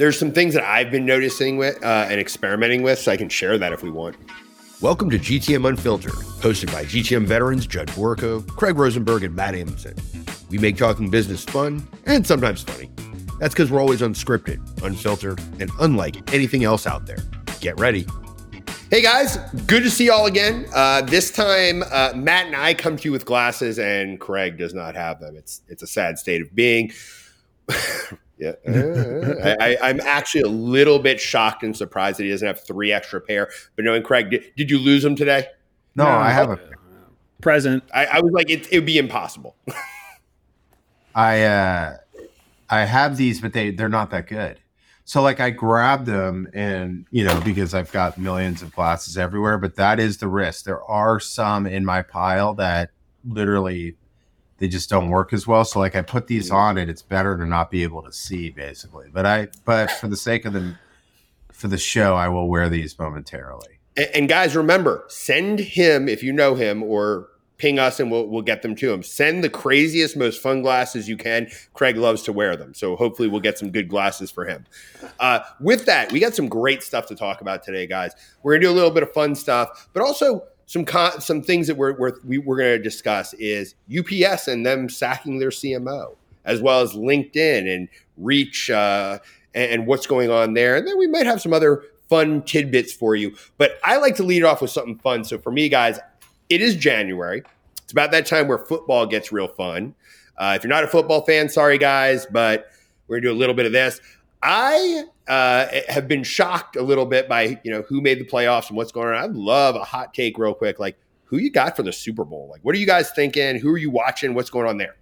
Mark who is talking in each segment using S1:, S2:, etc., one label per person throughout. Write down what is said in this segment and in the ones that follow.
S1: there's some things that I've been noticing with uh, and experimenting with, so I can share that if we want. Welcome to GTM Unfiltered, hosted by GTM veterans Judd Borakove, Craig Rosenberg, and Matt Amundson. We make talking business fun and sometimes funny. That's because we're always unscripted, unfiltered, and unlike anything else out there. Get ready. Hey guys, good to see y'all again. Uh, this time, uh, Matt and I come to you with glasses, and Craig does not have them. It's it's a sad state of being. yeah, I, am actually a little bit shocked and surprised that he doesn't have three extra pair. But knowing Craig, did, did you lose them today?
S2: No, no I have a
S3: present.
S1: I, I was like, it, it would be impossible.
S2: I uh, I have these, but they they're not that good. So like I grabbed them and you know because I've got millions of glasses everywhere, but that is the risk. There are some in my pile that literally they just don't work as well. So like I put these on and it's better to not be able to see basically. But I but for the sake of the for the show, I will wear these momentarily.
S1: And, and guys, remember, send him if you know him or ping us and we'll, we'll get them to him. Send the craziest, most fun glasses you can. Craig loves to wear them. So hopefully we'll get some good glasses for him. Uh, with that, we got some great stuff to talk about today, guys. We're going to do a little bit of fun stuff, but also some some things that we're, we're, we, we're going to discuss is UPS and them sacking their CMO, as well as LinkedIn and Reach uh, and, and what's going on there. And then we might have some other fun tidbits for you. But I like to lead off with something fun. So for me, guys, it is January. It's about that time where football gets real fun. Uh, if you're not a football fan, sorry guys, but we're gonna do a little bit of this. I uh, have been shocked a little bit by you know who made the playoffs and what's going on. I'd love a hot take real quick, like who you got for the Super Bowl. Like, what are you guys thinking? Who are you watching? What's going on there?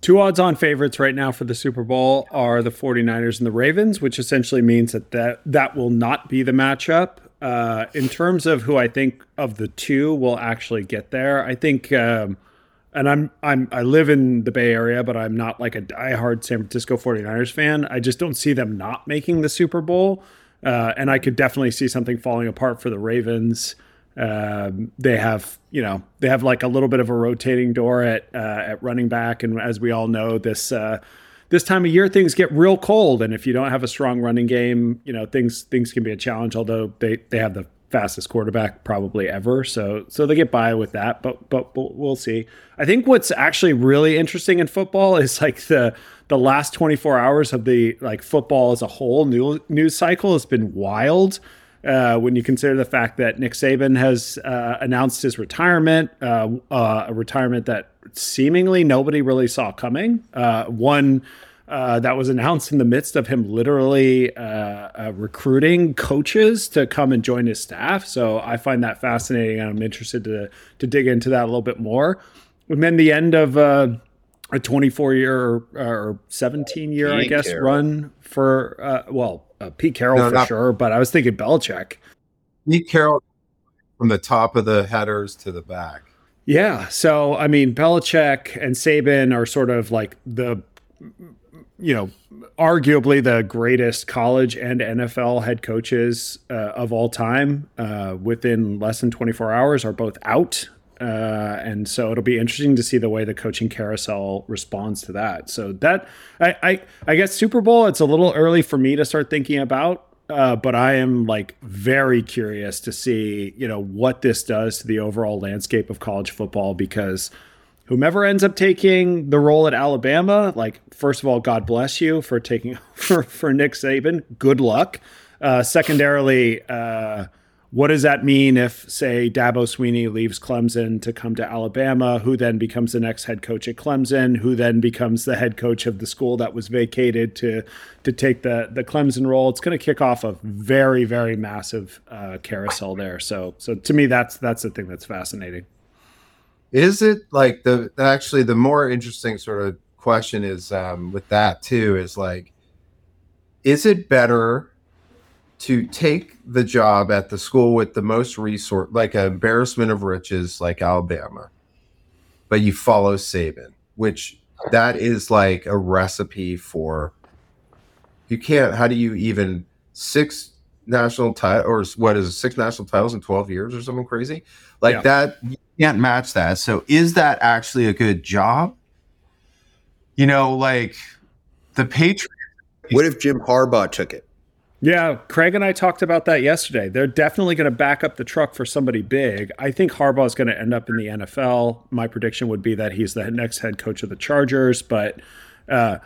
S3: Two odds on favorites right now for the Super Bowl are the 49ers and the Ravens, which essentially means that that, that will not be the matchup. Uh, in terms of who I think of the two will actually get there, I think, um, and I'm I'm I live in the Bay Area, but I'm not like a diehard San Francisco 49ers fan. I just don't see them not making the Super Bowl, uh, and I could definitely see something falling apart for the Ravens. Um, they have, you know, they have like a little bit of a rotating door at uh, at running back, and as we all know, this uh, this time of year things get real cold and if you don't have a strong running game you know things things can be a challenge although they they have the fastest quarterback probably ever so so they get by with that but but we'll, we'll see i think what's actually really interesting in football is like the the last 24 hours of the like football as a whole new, news cycle has been wild uh, when you consider the fact that Nick Saban has uh, announced his retirement, uh, uh a retirement that seemingly nobody really saw coming. Uh, one uh, that was announced in the midst of him literally recruiting coaches to come and join his staff. So I find that fascinating, and I'm interested to to dig into that a little bit more. And then the end of a 24 year or 17 year, I guess, Carroll. run for well uh, Pete Carroll no, for not, sure, but I was thinking Belichick.
S2: Pete Carroll from the top of the headers to the back.
S3: Yeah. So, I mean, Belichick and Saban are sort of like the, you know, arguably the greatest college and NFL head coaches uh, of all time. Uh, within less than 24 hours, are both out. Uh, and so it'll be interesting to see the way the coaching carousel responds to that. So that I, I, I guess Super Bowl, it's a little early for me to start thinking about, uh, but I am like very curious to see you know what this does to the overall landscape of college football because whomever ends up taking the role at Alabama, like first of all, God bless you for taking for for Nick Saban. Good luck. Uh, secondarily. Uh, what does that mean if, say, Dabo Swinney leaves Clemson to come to Alabama? Who then becomes the next head coach at Clemson? Who then becomes the head coach of the school that was vacated to to take the the Clemson role? It's going to kick off a very very massive uh, carousel there. So so to me, that's that's the thing that's fascinating.
S2: Is it like the actually the more interesting sort of question is um, with that too is like, is it better? to take the job at the school with the most resource, like an embarrassment of riches, like Alabama, but you follow Saban, which that is like a recipe for. You can't. How do you even six national title or what is it, six national titles in twelve years or something crazy like yeah. that? You can't match that. So is that actually a good job? You know, like the Patriots
S1: What if Jim Harbaugh took it?
S3: Yeah, Craig and I talked about that yesterday. They're definitely going to back up the truck for somebody big. I think Harbaugh is going to end up in the NFL. My prediction would be that he's the next head coach of the Chargers. But uh,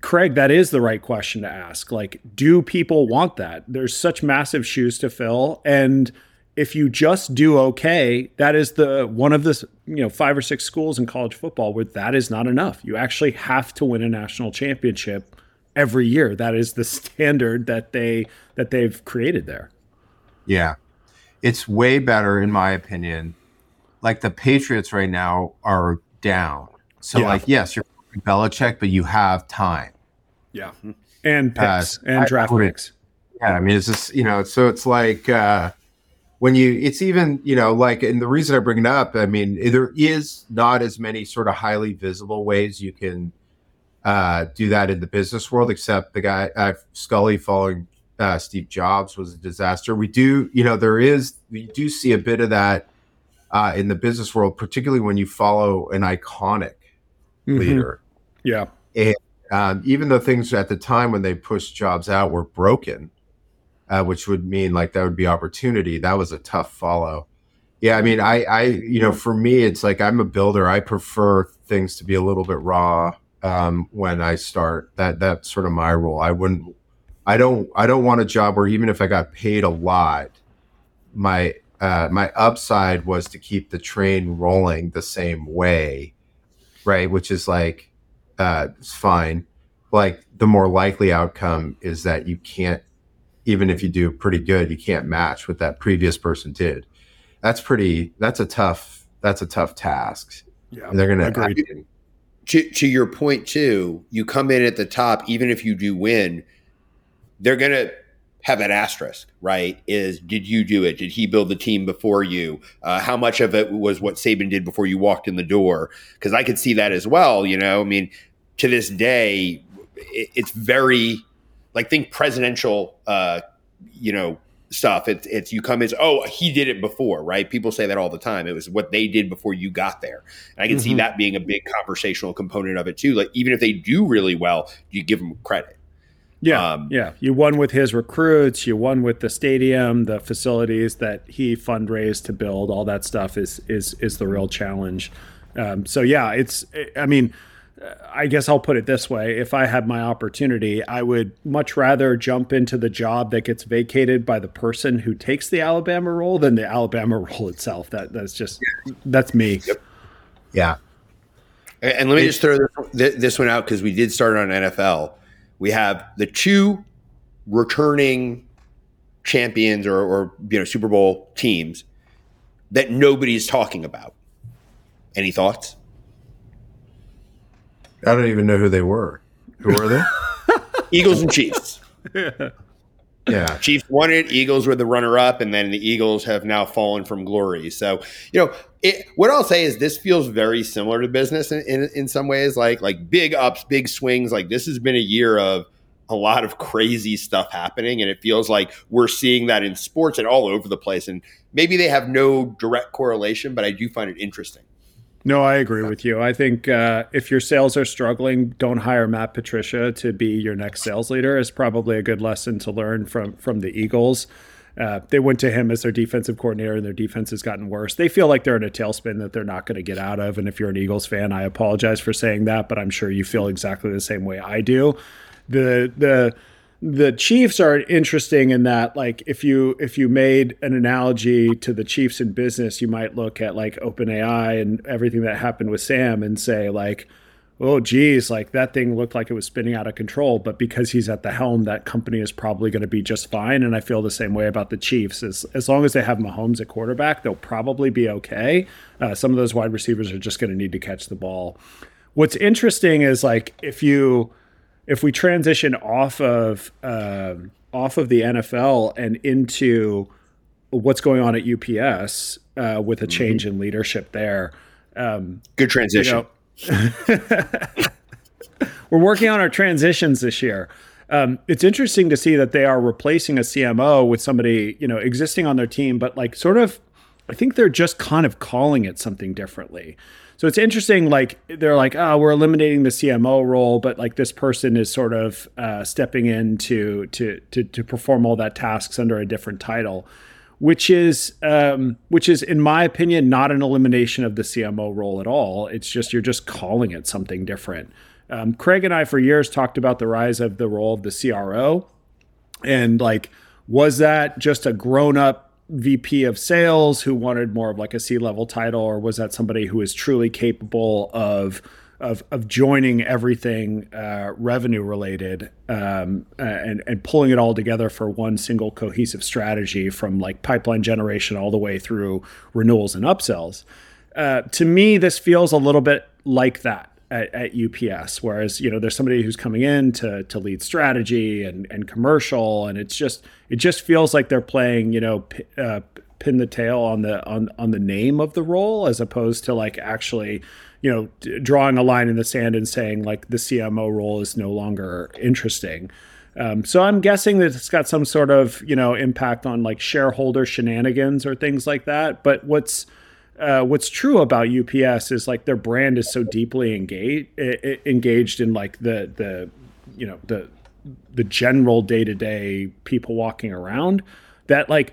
S3: Craig, that is the right question to ask. Like, do people want that? There's such massive shoes to fill, and if you just do okay, that is the one of the you know five or six schools in college football where that is not enough. You actually have to win a national championship every year. That is the standard that they that they've created there.
S2: Yeah. It's way better in my opinion. Like the Patriots right now are down. So yeah. like yes, you're Belichick, but you have time.
S3: Yeah. And picks uh, and draft I, picks.
S2: Yeah, I mean it's just, you know, so it's like uh when you it's even you know like and the reason i bring it up i mean there is not as many sort of highly visible ways you can uh, do that in the business world, except the guy uh, Sculley following uh, Steve Jobs was a disaster. We do, you know, there is we do see a bit of that uh, in the business world, particularly when you follow an iconic mm-hmm. leader.
S3: Yeah,
S2: and um, even though things at the time when they pushed Jobs out were broken, uh, which would mean like that would be opportunity. That was a tough follow. Yeah, I mean, I, I, you know, for me, it's like I'm a builder. I prefer things to be a little bit raw um, when I start. That that's sort of my rule. I wouldn't. I don't. I don't want a job where even if I got paid a lot, my uh, my upside was to keep the train rolling the same way, right? Which is like uh, it's fine. Like the more likely outcome is that you can't, even if you do pretty good, you can't match what that previous person did. That's pretty. That's a tough. That's a tough task.
S3: Yeah,
S2: and they're gonna. Agreed
S1: to to your point too, you come in at the top, even if you do win, they're gonna have an asterisk, right? Is did you do it? Did he build the team before you? Uh, how much of it was what Saban did before you walked in the door? Because I could see that as well. You know, I mean, to this day, it, it's very like think presidential, uh, you know, stuff. It's it's you come as oh he did it before, right? People say that all the time. It was what they did before you got there, and I can mm-hmm. see that being a big conversational component of it too. Like even if they do really well, you give them credit.
S3: Yeah, um, yeah. You won with his recruits. You won with the stadium, the facilities that he fundraised to build. All that stuff is is is the real challenge. Um, so yeah, it's. I mean I guess I'll put it this way. If I had my opportunity, I would much rather jump into the job that gets vacated by the person who takes the Alabama role than the Alabama role itself. That that's just that's me. Yep.
S2: Yeah.
S1: And, and let me just throw this, this one out because we did start on NFL. We have the two returning champions or, or you know Super Bowl teams that nobody's talking about. Any thoughts?
S2: I don't even know who they were. Who were they?
S1: Eagles and Chiefs.
S2: yeah.
S1: Chiefs won it. Eagles were the runner up, and then the Eagles have now fallen from glory. So, you know, it, what I'll say is this feels very similar to business in, in, in some ways, like like big ups, big swings. Like this has been a year of a lot of crazy stuff happening, and it feels like we're seeing that in sports and all over the place. And maybe they have no direct correlation, but I do find it interesting.
S3: No, I agree with you. I think uh, if your sales are struggling, don't hire Matt Patricia to be your next sales leader. Is probably a good lesson to learn from from the Eagles. Uh, they went to him as their defensive coordinator, and their defense has gotten worse. They feel like they're in a tailspin that they're not going to get out of. And if you're an Eagles fan, I apologize for saying that, but I'm sure you feel exactly the same way I do. The the the Chiefs are interesting in that like if you if you made an analogy to the Chiefs in business, you might look at like OpenAI and everything that happened with Sam and say like, oh geez, like that thing looked like it was spinning out of control, but because he's at the helm, that company is probably going to be just fine. And I feel the same way about the Chiefs. As as long as they have Mahomes at quarterback, they'll probably be okay. Uh, some of those wide receivers are just going to need to catch the ball. What's interesting is like if you if we transition off of uh, off of the NFL and into what's going on at UPS uh, with a change mm-hmm. in leadership there, um,
S1: good transition. You know,
S3: we're working on our transitions this year. Um, it's interesting to see that they are replacing a CMO with somebody you know existing on their team, but like sort of, I think they're just kind of calling it something differently. So it's interesting. Like they're like, oh, we're eliminating the CMO role, but like this person is sort of uh, stepping in to, to to to perform all that tasks under a different title, which is um, which is in my opinion not an elimination of the CMO role at all. It's just you're just calling it something different. Um, Craig and I for years talked about the rise of the role of the CRO, and like was that just a grown up VP of sales who wanted more of like a C level title, or was that somebody who is truly capable of of, of joining everything uh, revenue related um, and and pulling it all together for one single cohesive strategy from like pipeline generation all the way through renewals and upsells? Uh, to me, this feels a little bit like that at, at, UPS. Whereas you know there's somebody who's coming in to to lead strategy and and commercial, and it's just it just feels like they're playing you know p- uh, pin the tail on the on on the name of the role as opposed to like actually you know d- drawing a line in the sand and saying like the CMO role is no longer interesting. Um, so I'm guessing that it's got some sort of you know impact on like shareholder shenanigans or things like that. But what's uh, what's true about UPS is like their brand is so deeply engaged engaged in like the the you know the the general day to day people walking around that like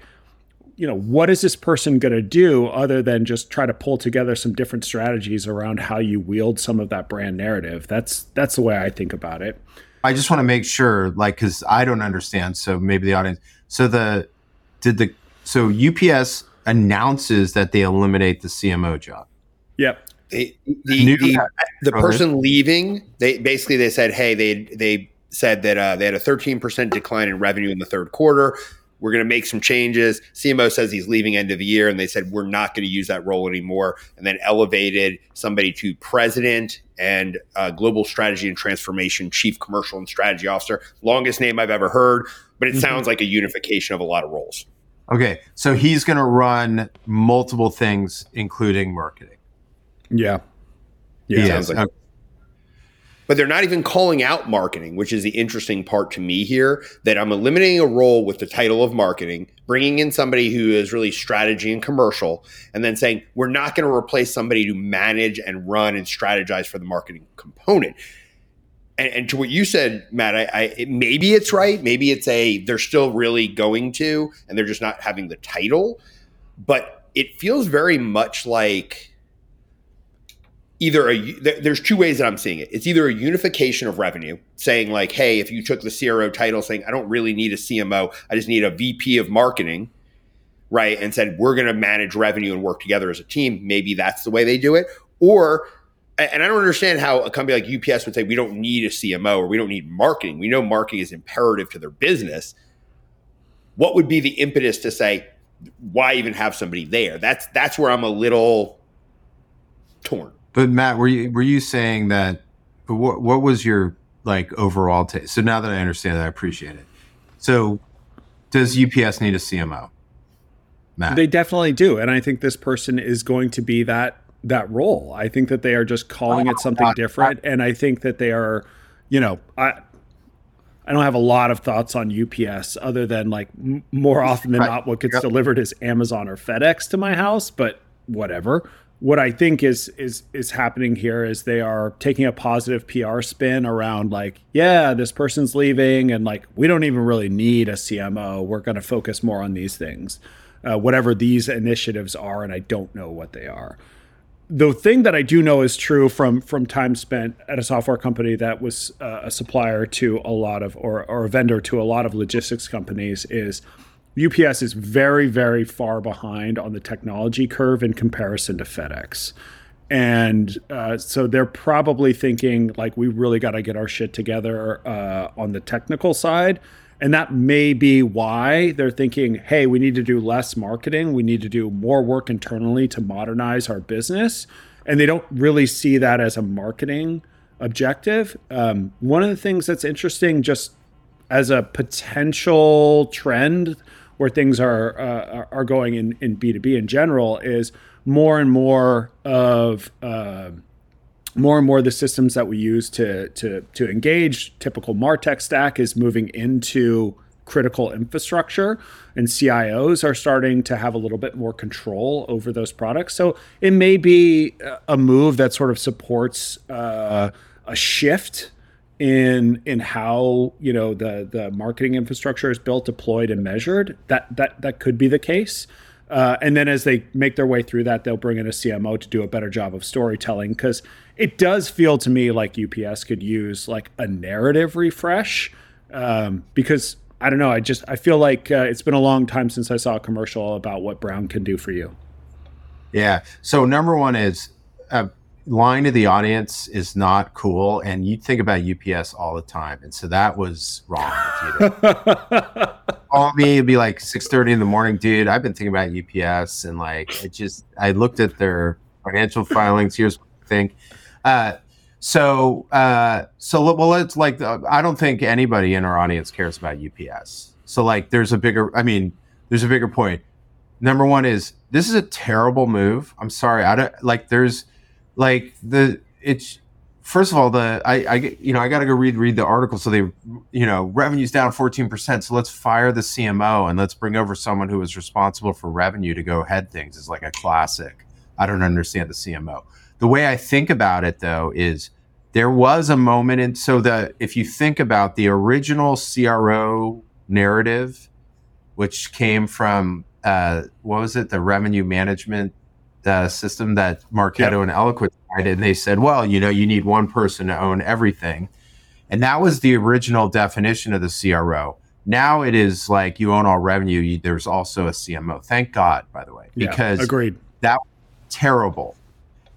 S3: you know what is this person going to do other than just try to pull together some different strategies around how you wield some of that brand narrative? That's that's the way i think about it.
S2: I just want to make sure like because i don't understand so maybe the audience so the did the so ups announces that they eliminate the CMO job.
S3: Yep.
S1: They, the the, the person leaving, they basically they said, hey, they they said that uh, they had a 13% decline in revenue in the third quarter. We're going to make some changes. CMO says he's leaving end of the year, and they said we're not going to use that role anymore. And then elevated somebody to president and uh, global strategy and transformation, chief commercial and strategy officer. Longest name I've ever heard, but it mm-hmm. sounds like a unification of a lot of roles.
S2: Okay, so he's going to run multiple things, including marketing.
S3: Yeah,
S1: yeah. Like, okay. But they're not even calling out marketing, which is the interesting part to me here. That I'm eliminating a role with the title of marketing, bringing in somebody who is really strategy and commercial, and then saying we're not going to replace somebody to manage and run and strategize for the marketing component and, and, to what you said, Matt, I, I maybe it's right. Maybe it's a they're still really going to, and they're just not having the title. But it feels very much like either a there's two ways that I'm seeing it. It's either a unification of revenue, saying like, hey, if you took the CRO title, saying I don't really need a CMO, I just need a VP of marketing, right? And said we're going to manage revenue and work together as a team. Maybe that's the way they do it, or and I don't understand how a company like UPS would say we don't need a CMO or we don't need marketing. We know marketing is imperative to their business. What would be the impetus to say why even have somebody there? That's that's where I'm a little torn.
S2: But Matt, were you were you saying that? What what was your like overall take? So now that I understand that, I appreciate it. So does UPS need a CMO?
S3: Matt. They definitely do, and I think this person is going to be that that role. I think that they are just calling it something different, and I think that they are, you know, I. I don't have a lot of thoughts on UPS other than like m- more often than not, what gets yep. delivered is Amazon or FedEx to my house, but whatever. What I think is is is happening here is they are taking a positive PR spin around like, yeah, this person's leaving, and like we don't even really need a CMO. We're going to focus more on these things, uh, whatever these initiatives are, and I don't know what they are the thing that I do know is true from from time spent at a software company that was uh, a supplier to a lot of or or a vendor to a lot of logistics companies is UPS is very very far behind on the technology curve in comparison to FedEx. And uh, so they're probably thinking like we really got to get our shit together uh, on the technical side and that may be why they're thinking, hey, we need to do less marketing. We need to do more work internally to modernize our business. And they don't really see that as a marketing objective. Um, one of the things that's interesting, just as a potential trend where things are uh, are going in, in B2B in general, is more and more of uh, more and more the systems that we use to to to engage typical martech stack is moving into critical infrastructure and CIOs are starting to have a little bit more control over those products. So it may be a move that sort of supports uh, a shift in in how you know the the marketing infrastructure is built, deployed, and measured. That that that could be the case. Uh, and then as they make their way through that, they'll bring in a CMO to do a better job of storytelling because it does feel to me like UPS could use like a narrative refresh um, because I don't know. I just I feel like uh, it's been a long time since I saw a commercial about what Brown can do for you.
S2: Yeah. So number one is uh, lying to the audience is not cool, and you think about UPS all the time, and so that was wrong. Call me, it'd be like six thirty in the morning, dude. I've been thinking about UPS, and like it just I looked at their financial filings. Here's what I think. Uh, so, uh, so well, let's like, uh, I don't think anybody in our audience cares about UPS. So, like, there's a bigger, I mean, there's a bigger point. Number one is this is a terrible move. I'm sorry. I don't like, there's like the, it's, first of all, the, I, I, you know, I got to go read, read the article. So they, you know, revenue's down 14%. So let's fire the CMO and let's bring over someone who is responsible for revenue to go head things is like a classic. I don't understand the CMO the way I think about it though is there was a moment and so the if you think about the original CRO narrative, which came from uh, what was it, the revenue management uh, system that Marketo yep. and Eloqua tried, and they said, well, you know, you need one person to own everything, and that was the original definition of the CRO. Now it is like you own all revenue. You, there's also a CMO. Thank God, by the way, because
S3: yeah, agreed.
S2: That terrible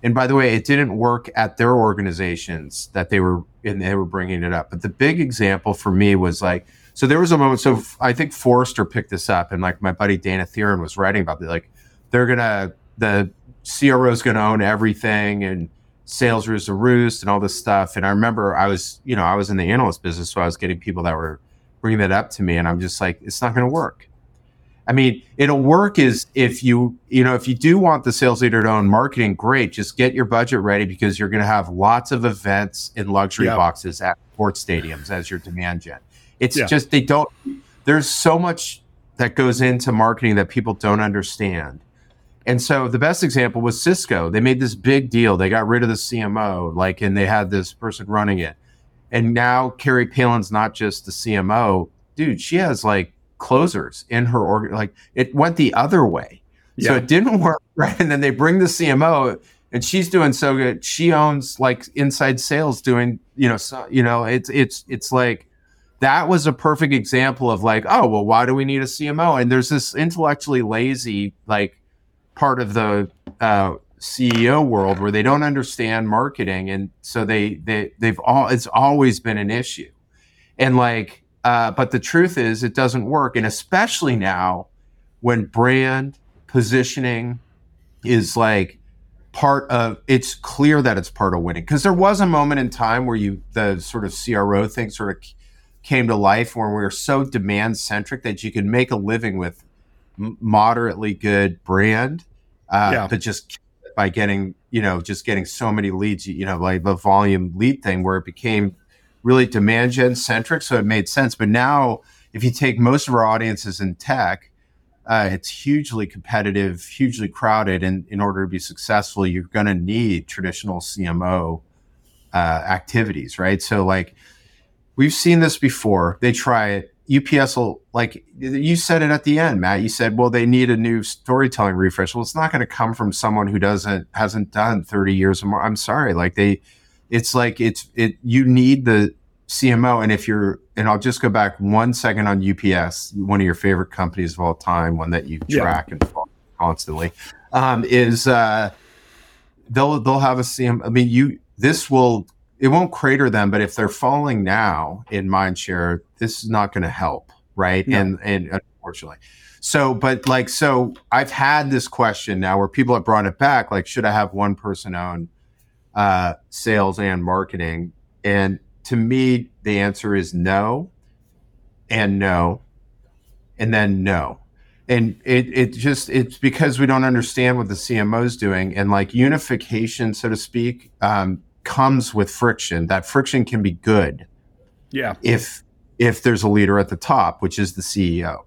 S2: and by the way, it didn't work at their organizations that they were and they were bringing it up. But the big example for me was like, so there was a moment. So I think Forrester picked this up, and like my buddy Dana Therrien was writing about it. Like they're gonna the CRO is gonna own everything, and sales roost a roost, and all this stuff. And I remember I was, you know, I was in the analyst business, so I was getting people that were bringing that up to me, and I'm just like, it's not gonna work. I mean, it'll work is if you, you know, if you do want the sales leader to own marketing, great. Just get your budget ready because you're going to have lots of events in luxury yeah. boxes at sports stadiums as your demand gen. It's yeah. just, they don't, there's so much that goes into marketing that people don't understand. And so the best example was Cisco. They made this big deal. They got rid of the CMO, like, and they had this person running it. And now Carrie Palin's not just the CMO. Dude, she has like closers in her org. Like it went the other way. Yeah. So it didn't work right. And then they bring the CMO and she's doing so good. She owns like inside sales doing, you know, so, you know, it's, it's, it's like, that was a perfect example of like, oh, well, why do we need a CMO? And there's this intellectually lazy, like part of the, uh, CEO world where they don't understand marketing. And so they, they, they've all, it's always been an issue. And like, uh, but the truth is, it doesn't work. And especially now when brand positioning is like part of it's clear that it's part of winning. Because there was a moment in time where you, the sort of CRO thing sort of came to life where we were so demand centric that you could make a living with moderately good brand, uh, yeah. but just by getting, you know, just getting so many leads, you know, like the volume lead thing where it became really demand gen centric, so it made sense. But now, if you take most of our audiences in tech, uh, it's hugely competitive, hugely crowded, and in order to be successful, you're going to need traditional CMO uh, activities, right? So, like we've seen this before. They try it. UPS will like you said it at the end, Matt. You said, well, they need a new storytelling refresh. Well, it's not going to come from someone who doesn't hasn't done 30 years or more. I'm sorry, like they it's like it's it you need the CMO and if you're and I'll just go back one second on UPS, one of your favorite companies of all time, one that you track yeah. and constantly, um, is uh, they'll they'll have a CM. I mean, you this will it won't crater them, but if they're falling now in mindshare, this is not going to help, right? No. And and unfortunately, so but like so, I've had this question now where people have brought it back, like should I have one person own uh, sales and marketing? And to me, the answer is no, and no, and then no. And it, it just it's because we don't understand what the CMO is doing, and like unification, so to speak, um, comes with friction. That friction can be good,
S3: yeah.
S2: If if there's a leader at the top, which is the CEO.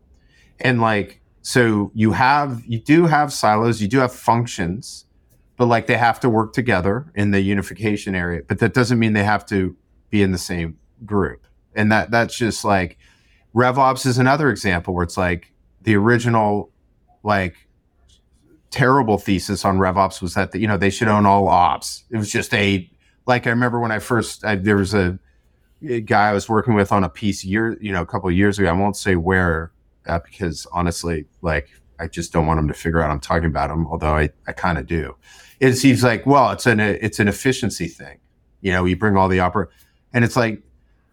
S2: And like, so you have, you do have silos, you do have functions, but like they have to work together in the unification area. But that doesn't mean they have to be in the same group. And that that's just like RevOps is another example where it's like the original like terrible thesis on RevOps was that you know they should own all ops. It was just a like I remember when I first I, there was a, guy I was working with on a piece year you know a couple of years ago. I won't say where uh, because honestly, like I just don't want him to figure out I'm talking about him. Although I I kind of do. It's he's like well it's an it's an efficiency thing. You know, you bring all the opera, and it's like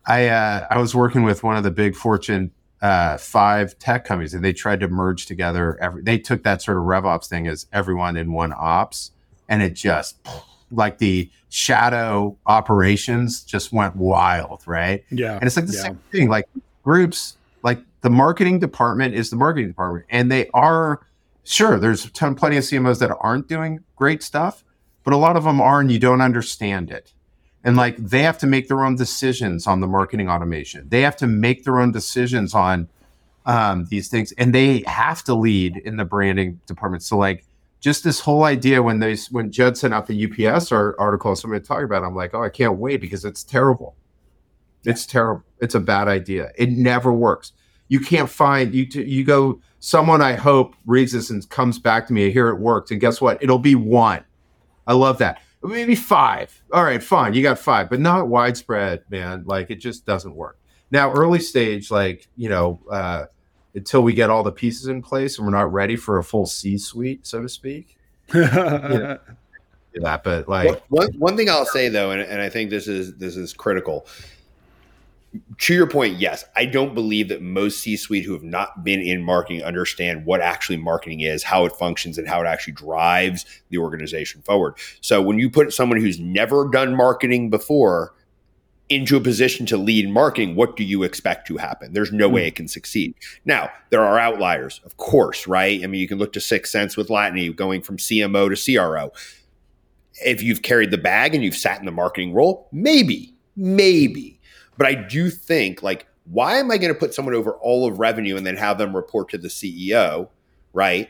S2: I uh, I was working with one of the big Fortune uh, five tech companies, and they tried to merge together. Every they took that sort of RevOps thing as everyone in one ops, and it just like the shadow operations just went wild, right?
S3: Yeah,
S2: and it's like the
S3: yeah.
S2: same thing. Like groups, like the marketing department is the marketing department, and they are sure there's ton, plenty of CMOs that aren't doing great stuff, but a lot of them are, and you don't understand it and like they have to make their own decisions on the marketing automation they have to make their own decisions on um, these things and they have to lead in the branding department so like just this whole idea when they when judd sent out the ups article somebody talking about it, i'm like oh i can't wait because it's terrible it's terrible it's a bad idea it never works you can't find you you go someone i hope reads this and comes back to me here it worked and guess what it'll be one i love that maybe five. All right, fine. You got five, but not widespread, man. Like it just doesn't work. Now, early stage, like, you know, uh, until we get all the pieces in place and we're not ready for a full C suite, so to speak. you know, that, but like
S1: one, one thing I'll say though, and, and I think this is this is critical to your point, yes, I don't believe that most C suite who have not been in marketing understand what actually marketing is, how it functions, and how it actually drives the organization forward. So when you put someone who's never done marketing before into a position to lead marketing, what do you expect to happen? There's no way hmm. it can succeed. Now, there are outliers, of course, right? I mean, you can look to 6sense with Latané going from CMO to CRO. If you've carried the bag and you've sat in the marketing role, maybe, maybe but I do think like, why am I going to put someone over all of revenue and then have them report to the CEO, right?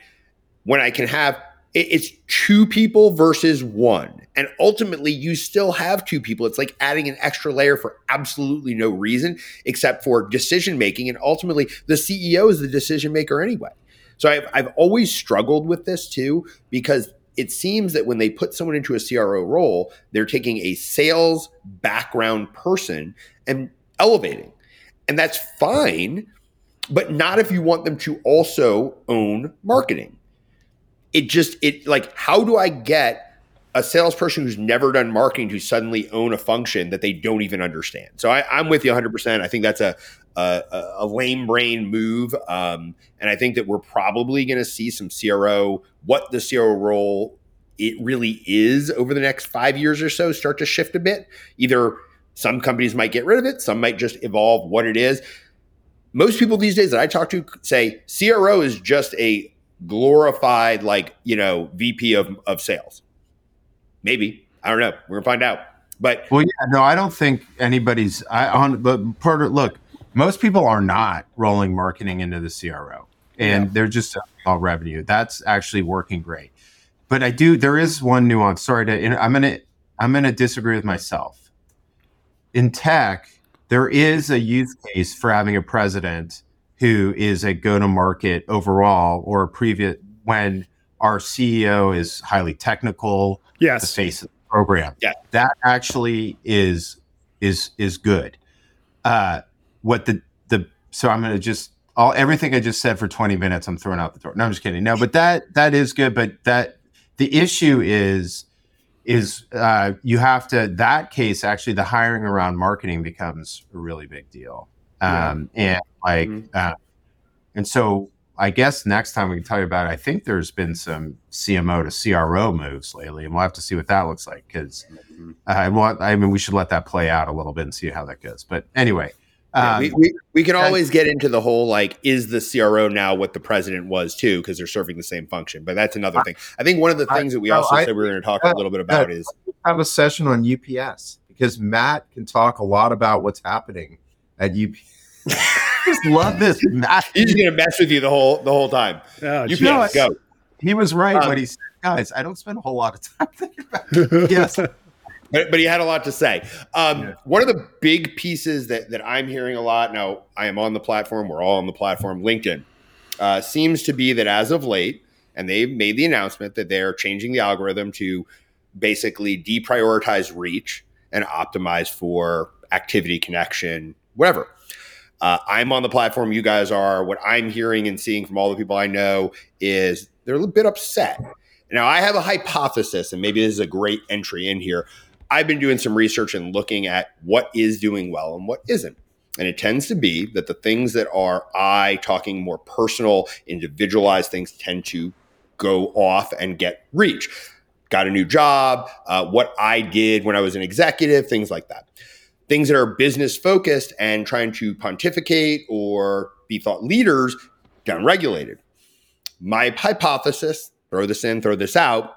S1: When I can have it's two people versus one. And ultimately, you still have two people. It's like adding an extra layer for absolutely no reason except for decision making. And ultimately, the CEO is the decision maker anyway. So I've, I've always struggled with this too, because it seems that when they put someone into a CRO role, they're taking a sales background person and elevating. And that's fine, but not if you want them to also own marketing. It just it like how do I get a salesperson who's never done marketing to suddenly own a function that they don't even understand? So I, am with you 100. percent I think that's a a, a lame brain move, um, and I think that we're probably going to see some CRO what the CRO role it really is over the next five years or so start to shift a bit. Either some companies might get rid of it, some might just evolve what it is. Most people these days that I talk to say CRO is just a glorified, like, you know, VP of, of sales. Maybe. I don't know. We're gonna find out. But
S2: well, yeah, no, I don't think anybody's I on but part of, look, most people are not rolling marketing into the CRO and yeah. they're just all revenue. That's actually working great. But I do there is one nuance. Sorry to I'm gonna I'm gonna disagree with myself in tech, there is a use case for having a president who is a go to market overall or a previous when our CEO is highly technical,
S3: yes.
S2: the face of the program.
S1: Yeah.
S2: That actually is is is good. Uh, what the the so I'm gonna just all everything I just said for 20 minutes, I'm throwing out the door. No, I'm just kidding. No, but that that is good. But that the issue is is uh, you have to that case actually the hiring around marketing becomes a really big deal um, yeah. and like mm-hmm. uh, and so i guess next time we can tell you about it i think there's been some cmo to cro moves lately and we'll have to see what that looks like because mm-hmm. uh, i mean we should let that play out a little bit and see how that goes but anyway
S1: yeah, we, um, we, we, can always get into the whole like, is the CRO now what the president was too? Because they're serving the same function. But that's another thing. I think one of the things that we also I, said we were going to talk a little bit about is
S2: have a session on UPS because Matt can talk a lot about what's happening at UPS. just love this.
S1: He's just gonna mess with you the whole the whole time.
S3: Oh,
S1: you
S2: know,
S1: go.
S2: He was right
S1: Um,
S2: when he said, "Guys, I don't spend a whole lot of time thinking about." It. Yes,
S1: but, but he had a lot to say. Um,
S2: Yeah.
S1: One of the big pieces that, that I'm hearing a lot now, I am on the platform, we're all on the platform, LinkedIn, uh, seems to be that as of late, and they've made the announcement that they're changing the algorithm to basically deprioritize reach and optimize for activity connection, whatever. Uh, I'm on the platform, you guys are. What I'm hearing and seeing from all the people I know is they're a little bit upset. Now, I have a hypothesis, and maybe this is a great entry in here. I've been doing some research and looking at what is doing well and what isn't. And it tends to be that the things that are I talking more personal, individualized things tend to go off and get reach. Got a new job, uh, what I did when I was an executive, things like that. Things that are business focused and trying to pontificate or be thought leaders, downregulated. My hypothesis, throw this in, throw this out,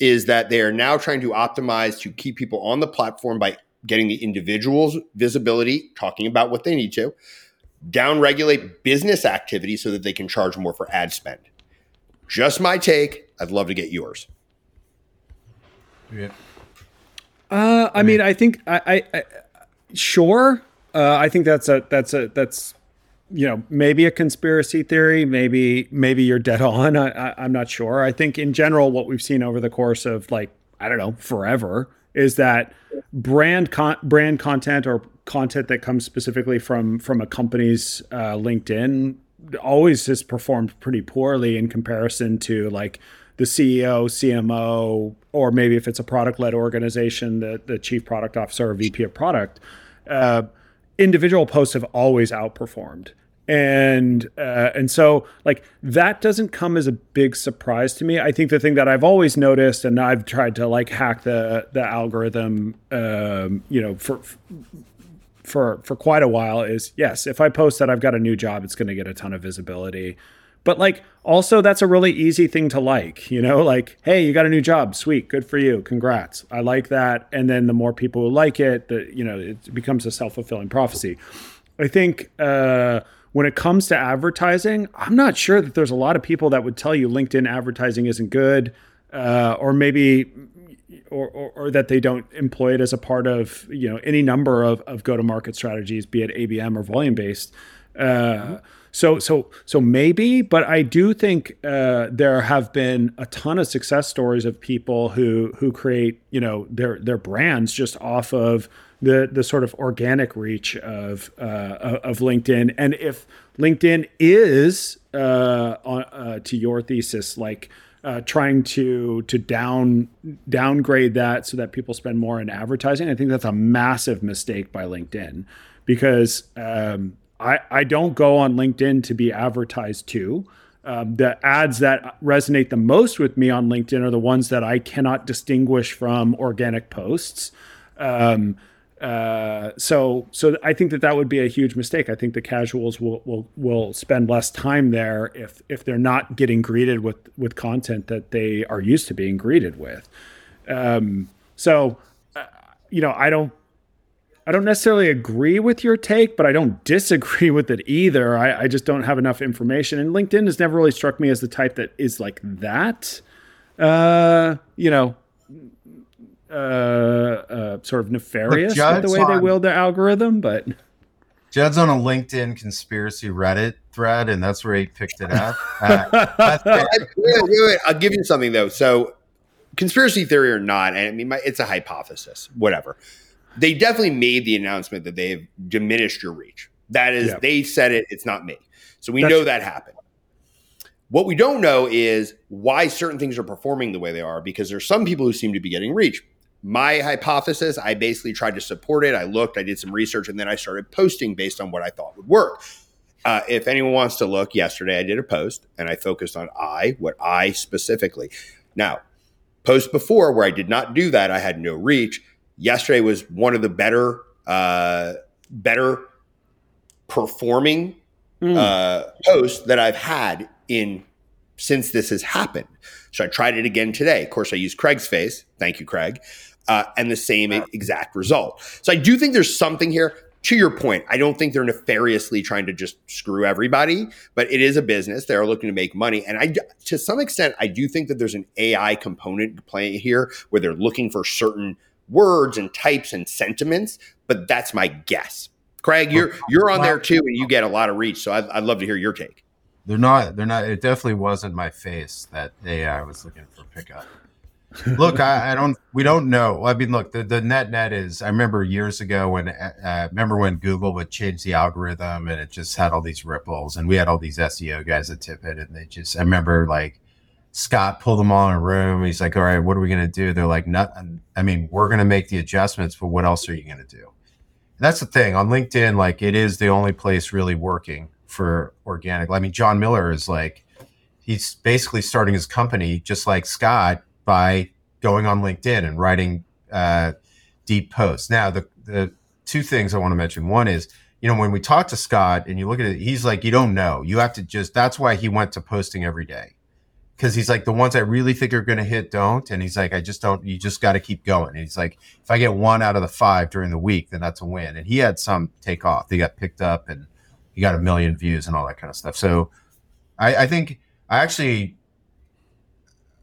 S1: is that they are now trying to optimize to keep people on the platform by getting the individual's visibility, talking about what they need to, downregulate business activity so that they can charge more for ad spend. Just my take. I'd love to get yours.
S3: Uh, I mean, I think I, I, I sure. Uh, I think that's a that's a that's you know maybe a conspiracy theory. Maybe maybe you're dead on. I, I, I'm not sure. I think in general, what we've seen over the course of like I don't know forever is that brand con- brand content or content that comes specifically from from a company's uh, LinkedIn always has performed pretty poorly in comparison to like the CEO, CMO, or maybe if it's a product led organization, the, the chief product officer or VP of product, uh, individual posts have always outperformed. And uh, and so like that doesn't come as a big surprise to me. I think the thing that I've always noticed, and I've tried to like hack the the algorithm, um, you know, for for for quite a while, is yes, if I post that I've got a new job, it's going to get a ton of visibility but like also that's a really easy thing to like you know? Like hey you got a new job. Sweet. Good for you. Congrats. I like that. And then the more people who like it the you know it becomes a self-fulfilling prophecy. I think uh when it comes to advertising i'm not sure that there's a lot of people that would tell you linkedin advertising isn't good uh, or maybe or, or, or, that they don't employ it as a part of you know any number of, of go-to-market strategies be it abm or volume based uh, so so so maybe, but I do think uh, there have been a ton of success stories of people who who create you know their their brands just off of the the sort of organic reach of uh, of LinkedIn. And if LinkedIn is uh, on, uh, to your thesis, like uh, trying to to down downgrade that so that people spend more in advertising, I think that's a massive mistake by LinkedIn because. Um, I, I don't go on LinkedIn to be advertised to. Um, the ads that resonate the most with me on LinkedIn are the ones that I cannot distinguish from organic posts. Um, uh, so, so I think that that would be a huge mistake. I think the casuals will will will spend less time there if if they're not getting greeted with with content that they are used to being greeted with. Um, so, uh, you know, I don't I don't necessarily agree with your take, but I don't disagree with it either. I, I, just don't have enough information. And LinkedIn has never really struck me as the type that is like that. Uh, you know, uh, uh, sort of nefarious
S2: Look,
S3: with the way
S2: Judd's
S3: they wield their algorithm, but
S2: Judd's on a LinkedIn conspiracy Reddit thread, and that's where he picked it up. Uh,
S1: Wait, wait, wait, wait. I'll give you something though. So, conspiracy theory or not, I mean, my, it's a hypothesis. Whatever. They definitely made the announcement that they've diminished your reach. That is,
S3: Yeah.
S1: they said it. It's not me. So we
S3: That's-
S1: know that happened. What we don't know is why certain things are performing the way they are because there's some people who seem to be getting reach. My hypothesis, I basically tried to support it. I looked, I did some research, and then I started posting based on what I thought would work. Uh, if anyone wants to look, yesterday I did a post and I focused on I, what I specifically. Now, post before where I did not do that, I had no reach. Yesterday was one of the better, uh, better performing
S3: Mm.
S1: uh, post that I've had in since this has happened. So I tried it again today. Of course, I used Craig's face. Thank you, Craig. Uh, and the same exact result. So I do think there's something here. to your point, I don't think they're nefariously trying to just screw everybody, but it is a business. They're looking to make money. And I, to some extent, I do think that there's an AI component playing here where they're looking for certain words and types and sentiments, but that's my guess. Craig, you're you're on there too, and you get a lot of reach. So I'd, I'd love to hear your take.
S2: They're not. They're not. It definitely wasn't my face that AI was looking for pickup. look, I, I, don't. We don't know. I mean, look, the, the net net is. I remember years ago when. Uh, uh, remember when Google would change the algorithm and it just had all these ripples, and we had all these SEO guys at Tippett, and they just. I remember like Scott pulled them all in a room. He's like, "All right, what are we going to do?" They're like, "Nothing. I mean, we're going to make the adjustments, but what else are you going to do?" And that's the thing on LinkedIn. Like, it is the only place really working for organic. I mean, Jon Miller is like, he's basically starting his company just like Scott by going on LinkedIn and writing uh, deep posts. Now, the the two things I want to mention. One is, you know, when we talk to Scott and you look at it, he's like, you don't know. You have to just. That's why he went to posting every day, because he's like the ones I really think are going to hit don't, and he's like, I just don't. You just got to keep going. And he's like, if I get one out of the five during the week, then that's a win. And he had some take off. They got picked up and he got a million views and all that kind of stuff. So I, I think I actually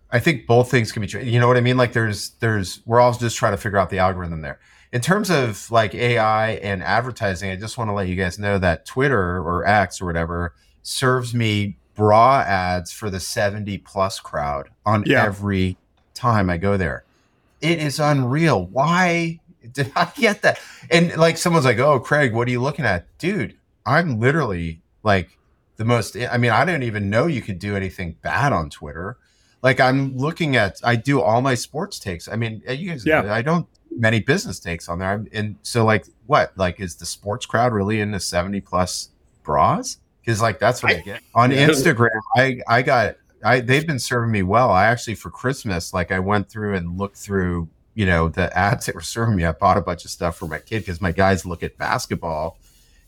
S2: I think both things can be true. You know what I mean? Like there's there's we're all just trying to figure out the algorithm there. In terms of like AI and advertising, I just want to let you guys know that Twitter or X or whatever serves me bra ads for the 70 plus crowd on yeah. every time I go there. It is unreal. Why did I get that? And like someone's like, "Oh, Craig, what are you looking at?" Dude, I'm literally like the most I mean, I didn't even know you could do anything bad on Twitter like I'm looking at, I do all my sports takes. I mean, you guys, yeah. I don't many business takes on there. And so, like, what? Like, is the sports crowd really into 70 plus bras? Because like that's what I, I get on. Instagram. I I got I they've been serving me well. I actually for Christmas, like I went through and looked through, you know, the ads that were serving me. I bought a bunch of stuff for my kid because my guys look at basketball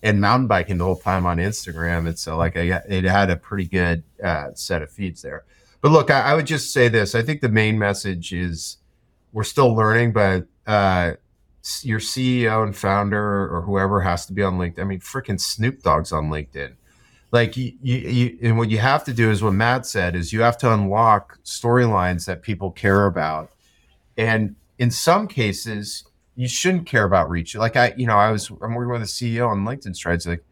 S2: and mountain biking the whole time on Instagram. And so like I got, it had a pretty good uh, set of feeds there. But look, I, I, would just say this. I think the main message is we're still learning, but uh, your CEO and founder or whoever has to be on LinkedIn. I mean, freaking Snoop Dogg's on LinkedIn. Like you, you, you, and what you have to do is what Matt said is you have to unlock storylines that people care about, and in some cases you shouldn't care about reach. Like I, you know, I was I'm working with a CEO on LinkedIn Strides. Like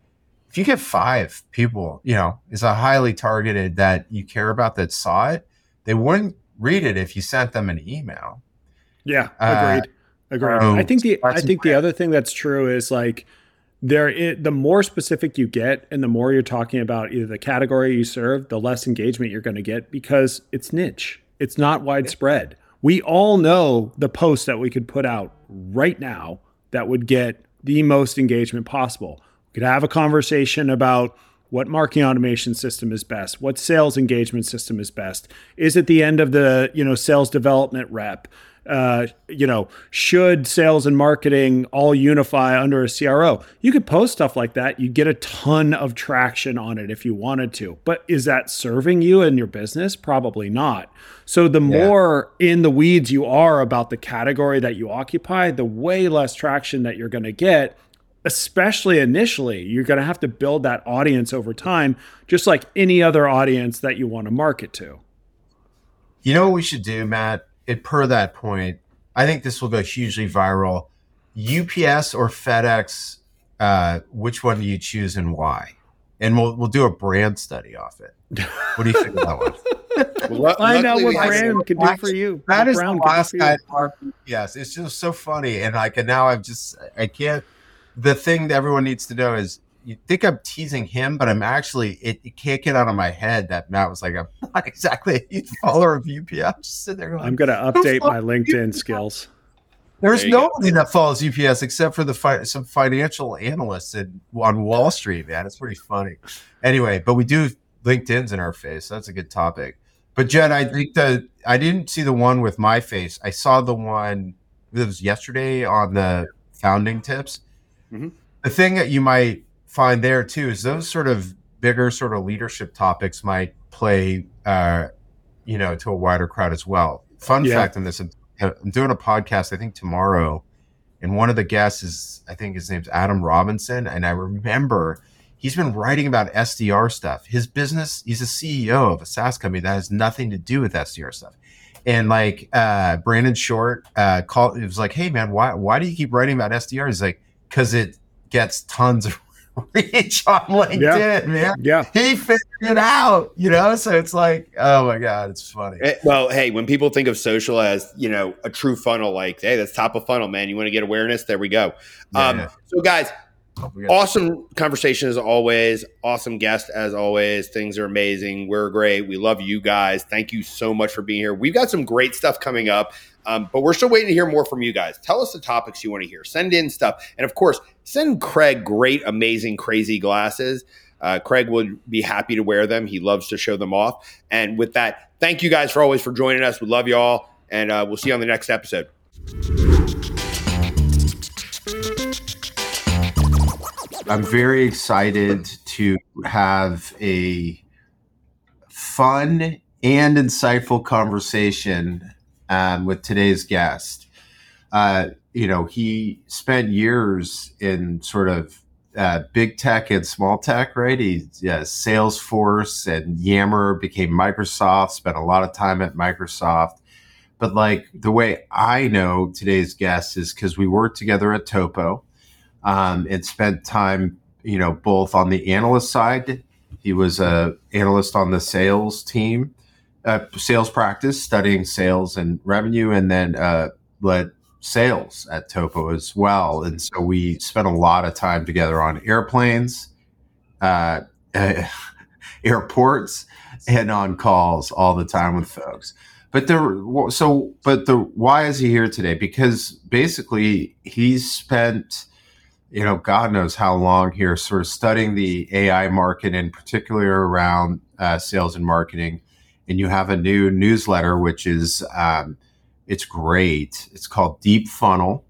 S2: if you get five people, you know, is a highly targeted that you care about that saw it, they wouldn't read it if you sent them an email.
S3: Yeah, agreed. Uh, agreed. I think the I think the other thing that's true is like there it, the more specific you get and the more you're talking about either the category you serve, the less engagement you're going to get because it's niche. It's not widespread. We all know the post that we could put out right now that would get the most engagement possible We could have a conversation about what marketing automation system is best what sales engagement system is best is it the end of the you know sales development rep uh, you know should sales and marketing all unify under a cro you could post stuff like that you get a ton of traction on it if you wanted to but is that serving you and your business probably not so the yeah. more in the weeds you are about the category that you occupy the way less traction that you're going to get especially initially, you're going to have to build that audience over time, just like any other audience that you want to market to.
S2: You know what we should do, Matt? It per that point, I think this will go hugely viral. UPS or FedEx, uh, which one do you choose and why? And we'll we'll do a brand study off it. What do you think of that
S3: one? well, Find out what brand can do for you.
S2: That is the last guy. Yes, it's just so funny, and like, and now I've just I can't the thing that everyone needs to know is you think I'm teasing him, but I'm actually it, it, can't get out of my head that Matt was like, I'm not exactly a follower of UPS. I'm just sitting there going,
S3: I'm gonna update my LinkedIn UPS? skills.
S2: There's there nobody go. that follows UPS except for the fi- some financial analysts in, on Wall Street, man. It's pretty funny. Anyway, but we do LinkedIn's in our face. That's a good topic. But Jen, I think the I didn't see the one with my face. I saw the one that was yesterday on the founding tips Mm-hmm. The thing that you might find there too is those sort of bigger sort of leadership topics might play, uh, you know, to a wider crowd as well. Fun yeah. fact on this: I'm doing a podcast. I think tomorrow and one of the guests is I think his name's Adam Robinson, and I remember he's been writing about SDR stuff. His business, he's a CEO of a SaaS company that has nothing to do with SDR stuff. And like uh, Brandon Short uh, called, it was like, "Hey man, why why do you keep writing about SDR?" He's like, "Cause it gets tons of reach on LinkedIn,
S3: Yeah.
S2: man.
S3: Yeah.
S2: He figured it out, you know. So it's like, oh my god, it's funny.
S1: Eh, Well, hey, when people think of social as you know a true funnel, like hey, that's top of funnel, man. You want to get awareness? There we go. Um, So, guys,
S2: We got-
S1: awesome conversation as always. Awesome guest as always. Things are amazing. We're great. We love you guys. Thank you so much for being here. We've got some great stuff coming up, um, but we're still waiting to hear more from you guys. Tell us the topics you want to hear. Send in stuff, and of course, send Craig great, amazing, crazy glasses. Uh, Craig would be happy to wear them. He loves to show them off. And with that, thank you guys for always for joining us. We love you all, and uh, we'll see you on the next episode.
S2: I'm very excited to have a fun and insightful conversation um, with today's guest. Uh, you know, he spent years in sort of uh, big tech and small tech, right? He yeah, Salesforce and Yammer became Microsoft. Spent a lot of time at Microsoft. But like the way I know today's guest is because we worked together at Topo um, and spent time, you know, both on the analyst side. He was a analyst on the sales team, uh, sales practice, studying sales and revenue, and then uh, led sales at Topo as well. And so we spent a lot of time together on airplanes, uh, airports, and on calls all the time with folks. But the so, but the why is he here today? Because basically he's spent you know, God knows how long here, sort of studying the AI market, in particular around uh, sales and marketing. And you have a new newsletter, which is um, it's great. It's called Deep Funnel,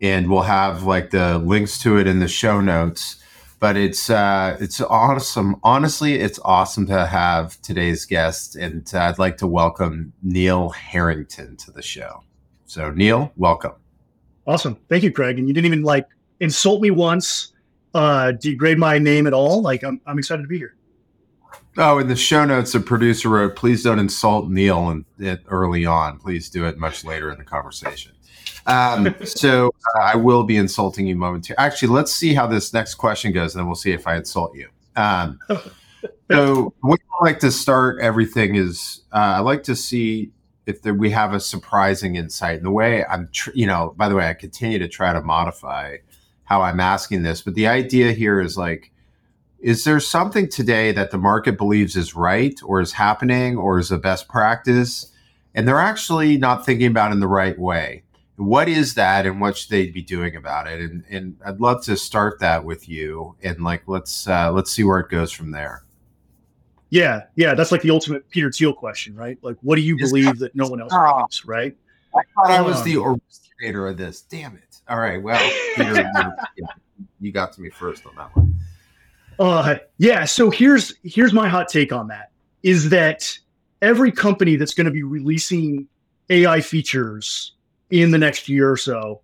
S2: and we'll have like the links to it in the show notes. But it's uh, it's awesome. Honestly, it's awesome to have today's guest, and uh, I'd like to welcome Neil Harrington to the show. So, Neil, welcome.
S4: Awesome. Thank you, Craig. And you didn't even like insult me once, uh, degrade my name at all. Like I'm, I'm excited to be here.
S2: Oh, in the show notes, a producer wrote, "Please don't insult Neil and it early on. Please do it much later in the conversation." Um, so uh, I will be insulting you momentarily. Actually, let's see how this next question goes, and then we'll see if I insult you. Um, so, way I like to start everything is uh, I like to see if there, we have a surprising insight. And the way I'm, tr- you know, by the way, I continue to try to modify how I'm asking this, but the idea here is like is there something today that the market believes is right or is happening or is a best practice and they're actually not thinking about it in the right way what is that and what should they be doing about it and, and i'd love to start that with you and like let's uh, let's see where it goes from there
S4: Yeah. Yeah. That's like the ultimate Peter Thiel question, right? Like, what do you
S2: Is
S4: believe that no one else
S2: Oh.
S4: believes, right?
S2: i thought i was
S4: Um,
S2: the orchestrator of this damn it all right well Peter, you- you got to me first on that one
S4: Uh, yeah. So here's here's my hot take on that: is that every company that's going to be releasing AI features in the next year or so,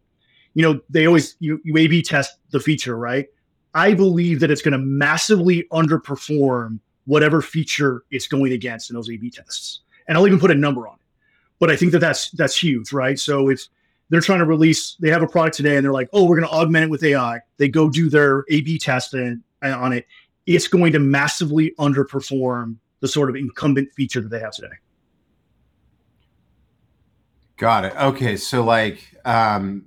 S4: you know, they always you, you A/B test the feature, right? I believe that it's going to massively underperform whatever feature it's going against in those A/B tests, and I'll even put a number on it. But I think that that's that's huge, right? So it's they're trying to release they have a product today and they're like oh we're going to augment it with ai they go do their a b testing on it it's going to massively underperform the sort of incumbent feature that they have today
S2: Got it. Okay, so like, um,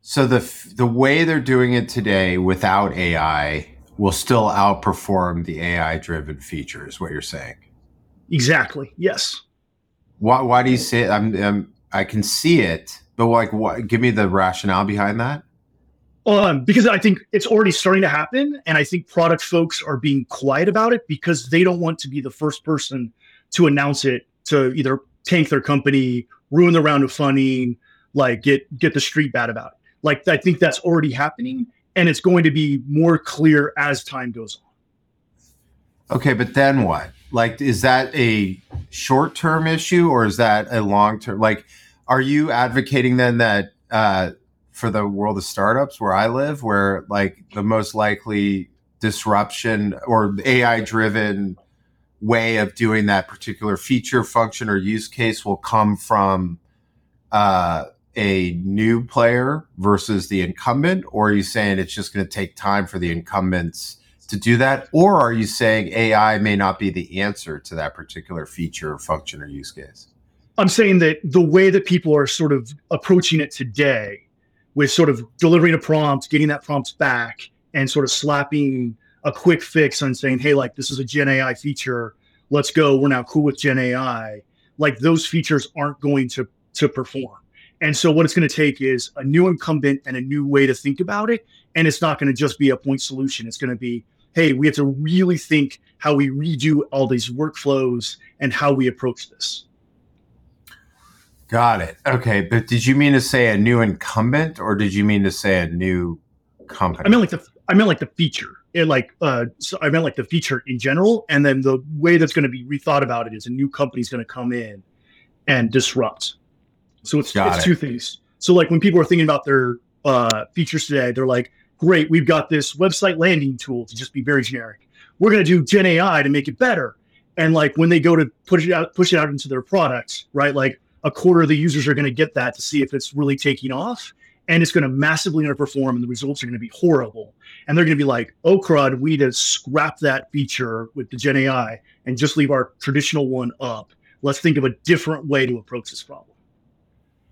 S2: so the the way they're doing it today without AI will still outperform the AI driven features. What you're saying?
S4: exactly yes
S2: Why? Why do you say? It? I'm, I'm I can see it, but like, what? Give me the rationale behind that.
S4: Um, because i think it's already starting to happen and i think product folks are being quiet about it because they don't want to be the first person to announce it to either tank their company ruin the round of funding like get get the street bad about it like i think that's already happening and it's going to be more clear as time goes on
S2: Okay, but then what? Like, is that a short term issue or is that a long term? Like, are you advocating then that uh, for the world of startups where I live, where like the most likely disruption or AI driven way of doing that particular feature, function, or use case will come from uh, a new player versus the incumbent? Or are you saying it's just going to take time for the incumbents to do that? Or are you saying AI may not be the answer to that particular feature, function, or use case?
S4: I'm saying that the way that people are sort of approaching it today with sort of delivering a prompt, getting that prompt back, and sort of slapping a quick fix on saying, hey, like this is a Gen AI feature. Let's go. We're now cool with Gen AI. Like those features aren't going to to perform. And so what it's going to take is a new incumbent and a new way to think about it. And it's not going to just be a point solution. It's going to be, hey, we have to really think how we redo all these workflows and how we approach this.
S2: Got it. Okay, but did you mean to say a new incumbent, or did you mean to say a new company?
S4: I meant like the I meant like the feature. It like uh, so I meant like the feature in general, and then the way that's going to be rethought about it is a new company's going to come in and disrupt. So it's, it's it. two things. So like when people are thinking about their uh, features today, they're like, great, we've got this website landing tool to just be very generic. We're going to do Gen AI to make it better. And like when they go to push it out, push it out into their products, right? Like a quarter of the users are going to get that to see if it's really taking off and it's going to massively underperform and the results are going to be horrible. And they're going to be like oh crud we to scrap that feature with the gen ai and just leave our traditional one up. Let's think of a different way to approach this problem.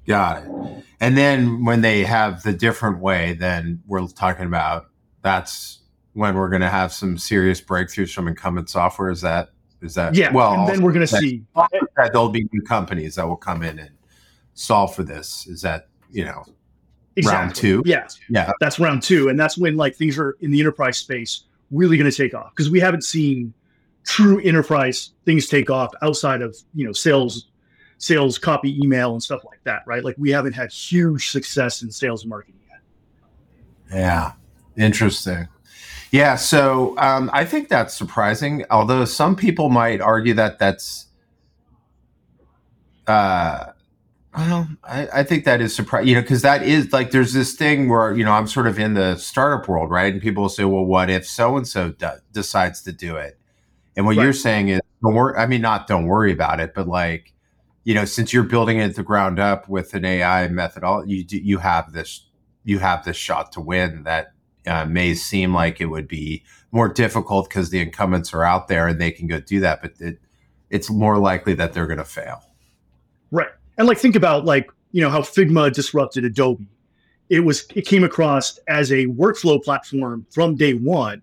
S2: Got it. And then when they have the different way then we're talking about that's when we're going to have some serious breakthroughs from incumbent software. Is that is that
S4: yeah? Well, and then we're going to see
S2: that there'll be new companies that will come in and solve for this. Is that you know exactly. round two?
S4: Yeah, yeah, that's round two, and that's when like things are in the enterprise space really going to take off because we haven't seen true enterprise things take off outside of you know sales sales copy email and stuff like that right like we haven't had huge success in sales and marketing yet
S2: yeah interesting yeah, so um, I think that's surprising. Although some people might argue that that's, uh, well, I, I think that is surprising. You know, because that is like there's this thing where you know I'm sort of in the startup world, right? And people will say, "Well, what if so and so decides to do it?" And what right. you're saying is, don't worry. I mean, not don't worry about it, but like, you know, since you're building it the ground up with an AI methodology, you you have this you have this shot to win that uh, may seem like it would be more difficult because the incumbents are out there and they can go do that, but it, it's more likely that they're going to fail.
S4: Right. And like, think about like, you know, how Figma disrupted Adobe. It was, it came across as a workflow platform from day one.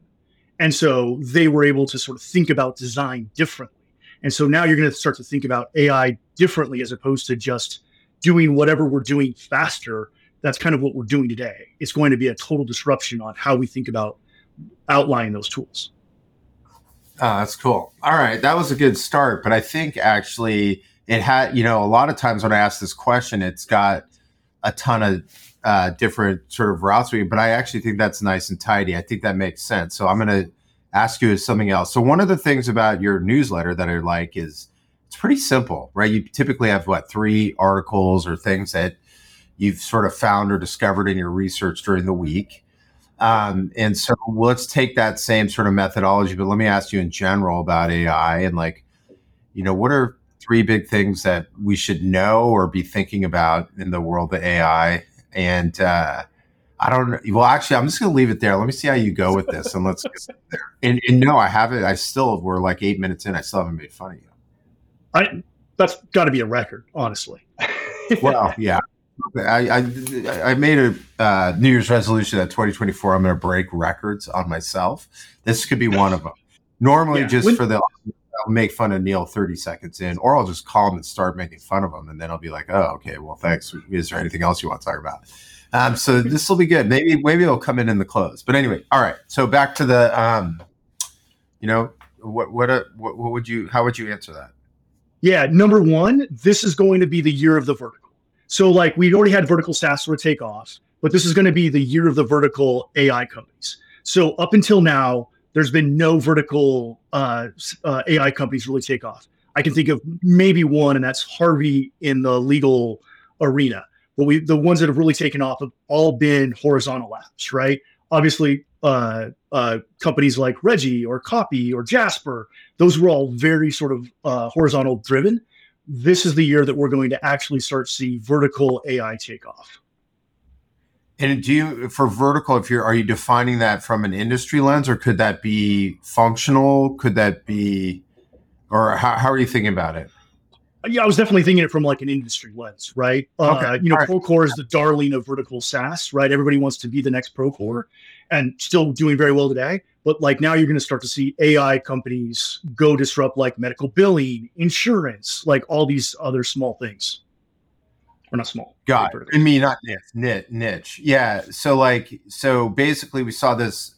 S4: And so they were able to sort of think about design differently. And so now you're going to start to think about AI differently as opposed to just doing whatever we're doing faster that's kind of what we're doing today. It's going to be a total disruption on how we think about outlining those tools.
S2: Oh, that's cool. All right, that was a good start, but I think actually it had, you know, a lot of times when I ask this question, it's got a ton of uh, different sort of routes, but I actually think that's nice and tidy. I think that makes sense. So I'm going to ask you something else. So one of the things about your newsletter that I like is it's pretty simple, right? You typically have what three articles or things that you've sort of found or discovered in your research during the week. Um, and so let's take that same sort of methodology, but let me ask you in general about AI and like, you know, what are three big things that we should know or be thinking about in the world of AI? And uh, I don't know. Well, actually, I'm just going to leave it there. Let me see how you go with this, and let's get there. And, and no, I haven't. I still we're like eight minutes in. I still haven't made fun of you.
S4: I that's got to be a record, honestly.
S2: well, yeah, I, I, I made a uh, New Year's resolution that 2024 I'm going to break records on myself. This could be one of them. Normally, yeah. just when, for the I'll make fun of Neil 30 seconds in, or I'll just call him and start making fun of him, and then I'll be like, "Oh, okay, well, thanks. Is there anything else you want to talk about?" Um, so this will be good. Maybe maybe it'll come in in the close. But anyway, all right. So back to the, um, you know, what what, uh, what what would you how would you answer that?
S4: Yeah, number one, this is going to be the year of the vertical. So like we already had vertical SaaS sort of take off, but this is going to be the year of the vertical AI companies. So up until now, there's been no vertical uh, uh, AI companies really take off. I can think of maybe one, and that's Harvey in the legal arena. but we the ones that have really taken off have all been horizontal apps, right? Obviously, uh, uh, companies like Regie or Copy or Jasper, those were all very sort of uh, horizontal driven. This is the year that we're going to actually start to see vertical AI take off.
S2: And do you for vertical? If you're, are you defining that from an industry lens, or could that be functional? Could that be, or how, how are you thinking about it?
S4: Yeah, I was definitely thinking it from like an industry lens, right? Uh, okay. you know, right. Procore is the darling of vertical SaaS, right? Everybody wants to be the next Procore, and still doing very well today. But like now, you're going to start to see AI companies go disrupt like medical billing, insurance, like all these other small things or not small.
S2: Got I mean, not niche, niche, niche. Yeah. So like, so basically, we saw this.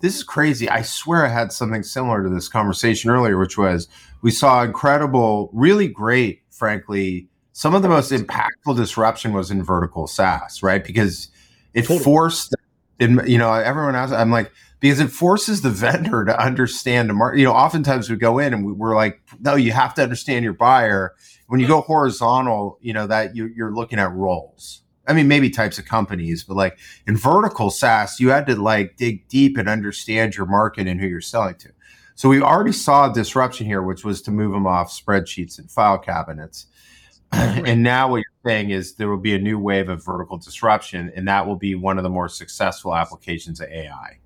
S2: This is crazy. I swear I had something similar to this conversation earlier, which was we saw incredible, really great, frankly. Some of the most impactful disruption was in vertical SaaS, right? Because it totally. forced, it, you know, everyone else. I'm like, because it forces the vendor to understand the market. You know, oftentimes we go in and we, we're like, no, you have to understand your buyer when you go mm-hmm. horizontal, you know that you, you're looking at roles. I mean, maybe types of companies, but like in vertical SaaS, you had to like dig deep and understand your market and who you're selling to. So we already saw a disruption here, which was to move them off spreadsheets and file cabinets. and now what you're saying is there will be a new wave of vertical disruption, and that will be one of the more successful applications of AI.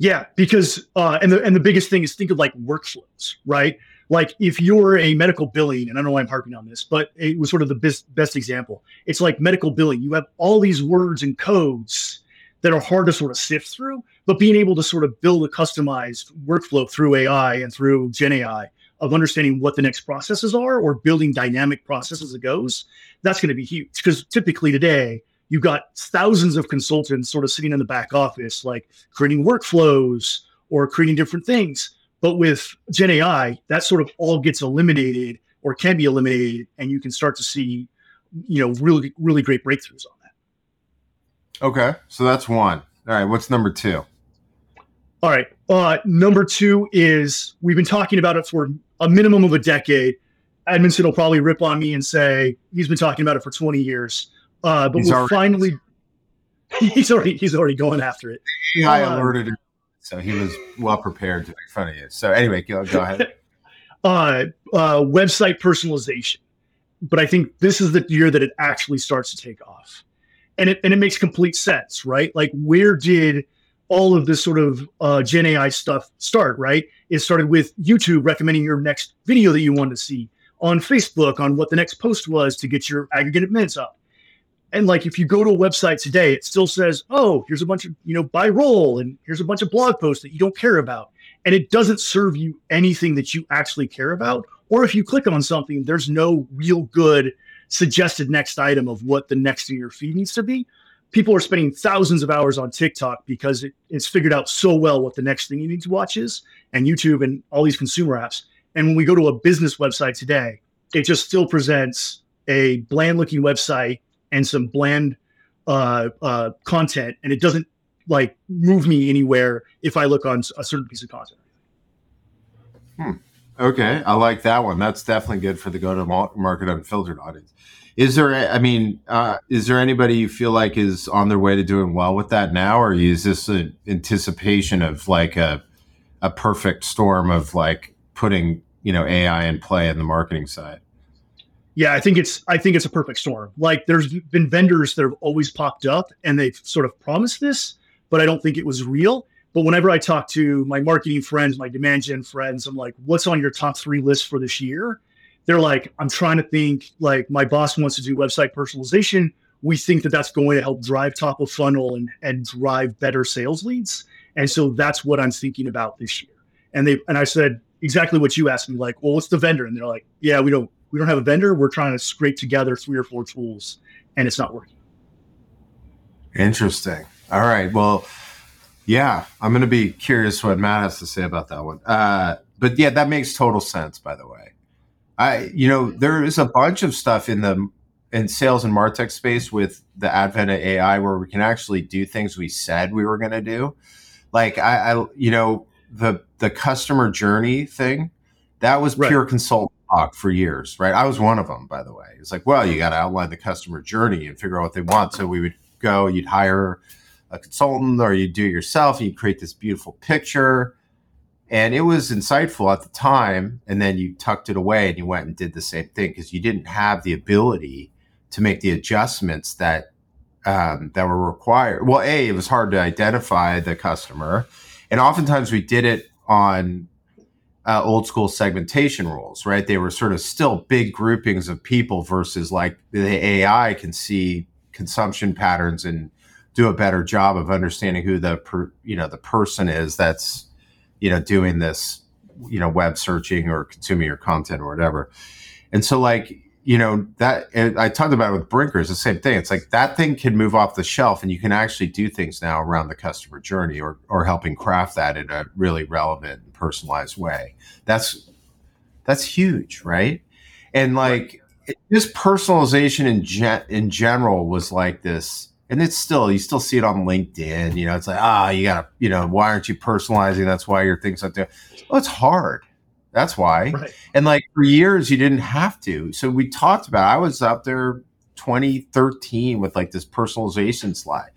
S4: Yeah, because uh, and the and the biggest thing is think of like workflows, right? like if you're a medical billing, and I don't know why I'm harping on this, but it was sort of the best best example. It's like medical billing. You have all these words and codes that are hard to sort of sift through, but being able to sort of build a customized workflow through AI and through Gen AI of understanding what the next processes are or building dynamic processes as it goes, that's going to be huge. Because typically today, you've got thousands of consultants sort of sitting in the back office, like creating workflows or creating different things but with Gen AI, that sort of all gets eliminated or can be eliminated, and you can start to see, you know, really, really great breakthroughs on that.
S2: Okay. So that's one. All right. What's number two?
S4: All right. Uh, number two is we've been talking about it for a minimum of a decade. Amundson will probably rip on me and say he's been talking about it for 20 years. Uh, but he's we're finally he's already he's already going after it.
S2: I uh, alerted him so he was well prepared to make fun of you. So anyway, go, go ahead.
S4: uh, uh, website personalization, but I think this is the year that it actually starts to take off, and it and it makes complete sense, right? Like where did all of this sort of uh, Gen AI stuff start? Right, it started with YouTube recommending your next video that you wanted to see on Facebook on what the next post was to get your aggregate minutes up. And like if you go to a website today, it still says, "Oh, here's a bunch of you know by role, and here's a bunch of blog posts that you don't care about," and it doesn't serve you anything that you actually care about. Or if you click on something, there's no real good suggested next item of what the next in your feed needs to be. People are spending thousands of hours on TikTok because it, it's figured out so well what the next thing you need to watch is, and YouTube and all these consumer apps. And when we go to a business website today, it just still presents a bland looking website and some bland uh, uh, content, and it doesn't like move me anywhere if I look on a certain piece of content.
S2: Hmm. Okay, I like that one. That's definitely good for the go to market unfiltered audience. Is there? I mean, uh, is there anybody you feel like is on their way to doing well with that now, or is this an anticipation of like a a perfect storm of like putting you know AI in play in the marketing side?
S4: Yeah, I think it's I think it's a perfect storm. Like there's been vendors that have always popped up and they've sort of promised this, but I don't think it was real. But whenever I talk to my marketing friends, my demand gen friends, I'm like, what's on your top three list for this year? They're like, I'm trying to think, like, my boss wants to do website personalization. We think that that's going to help drive top of funnel and, and drive better sales leads. And so that's what I'm thinking about this year. And they and I said exactly what you asked me, like, well, what's the vendor? And they're like, yeah, we don't we don't have a vendor. We're trying to scrape together three or four tools, and it's not working.
S2: Interesting. All right. Well, yeah, I'm going to be curious what Matt has to say about that one. Uh, but yeah, that makes total sense. By the way, I you know there is a bunch of stuff in the in sales and martech space with the advent of AI where we can actually do things we said we were going to do. Like I, I, you know, the the customer journey thing that was right. pure consulting talk for years, right? I was one of them, by the way. It's like, well, you got to outline the customer journey and figure out what they want. So we would go, you'd hire a consultant or you'd do it yourself. You'd create this beautiful picture. And it was insightful at the time. And then you tucked it away and you went and did the same thing because you didn't have the ability to make the adjustments that um, that were required. Well, a it was hard to identify the customer, and oftentimes we did it on uh, old school segmentation rules, right? They were sort of still big groupings of people versus like the AI can see consumption patterns and do a better job of understanding who the per, you know the person is that's you know doing this you know web searching or consuming your content or whatever. And so like you know that I talked about it with Brinker. It's the same thing. It's like that thing can move off the shelf, and you can actually do things now around the customer journey, or or helping craft that in a really relevant and personalized way. That's that's huge, right? And like this personalization in gen, in general was like this, and it's still you still see it on LinkedIn. You know, it's like ah, oh, you gotta, you know, why aren't you personalizing? That's why your things aren't there. Well, it's hard that's why. Right. And like for years, you didn't have to. So we talked about. I was up there 2013 with like this personalization slide.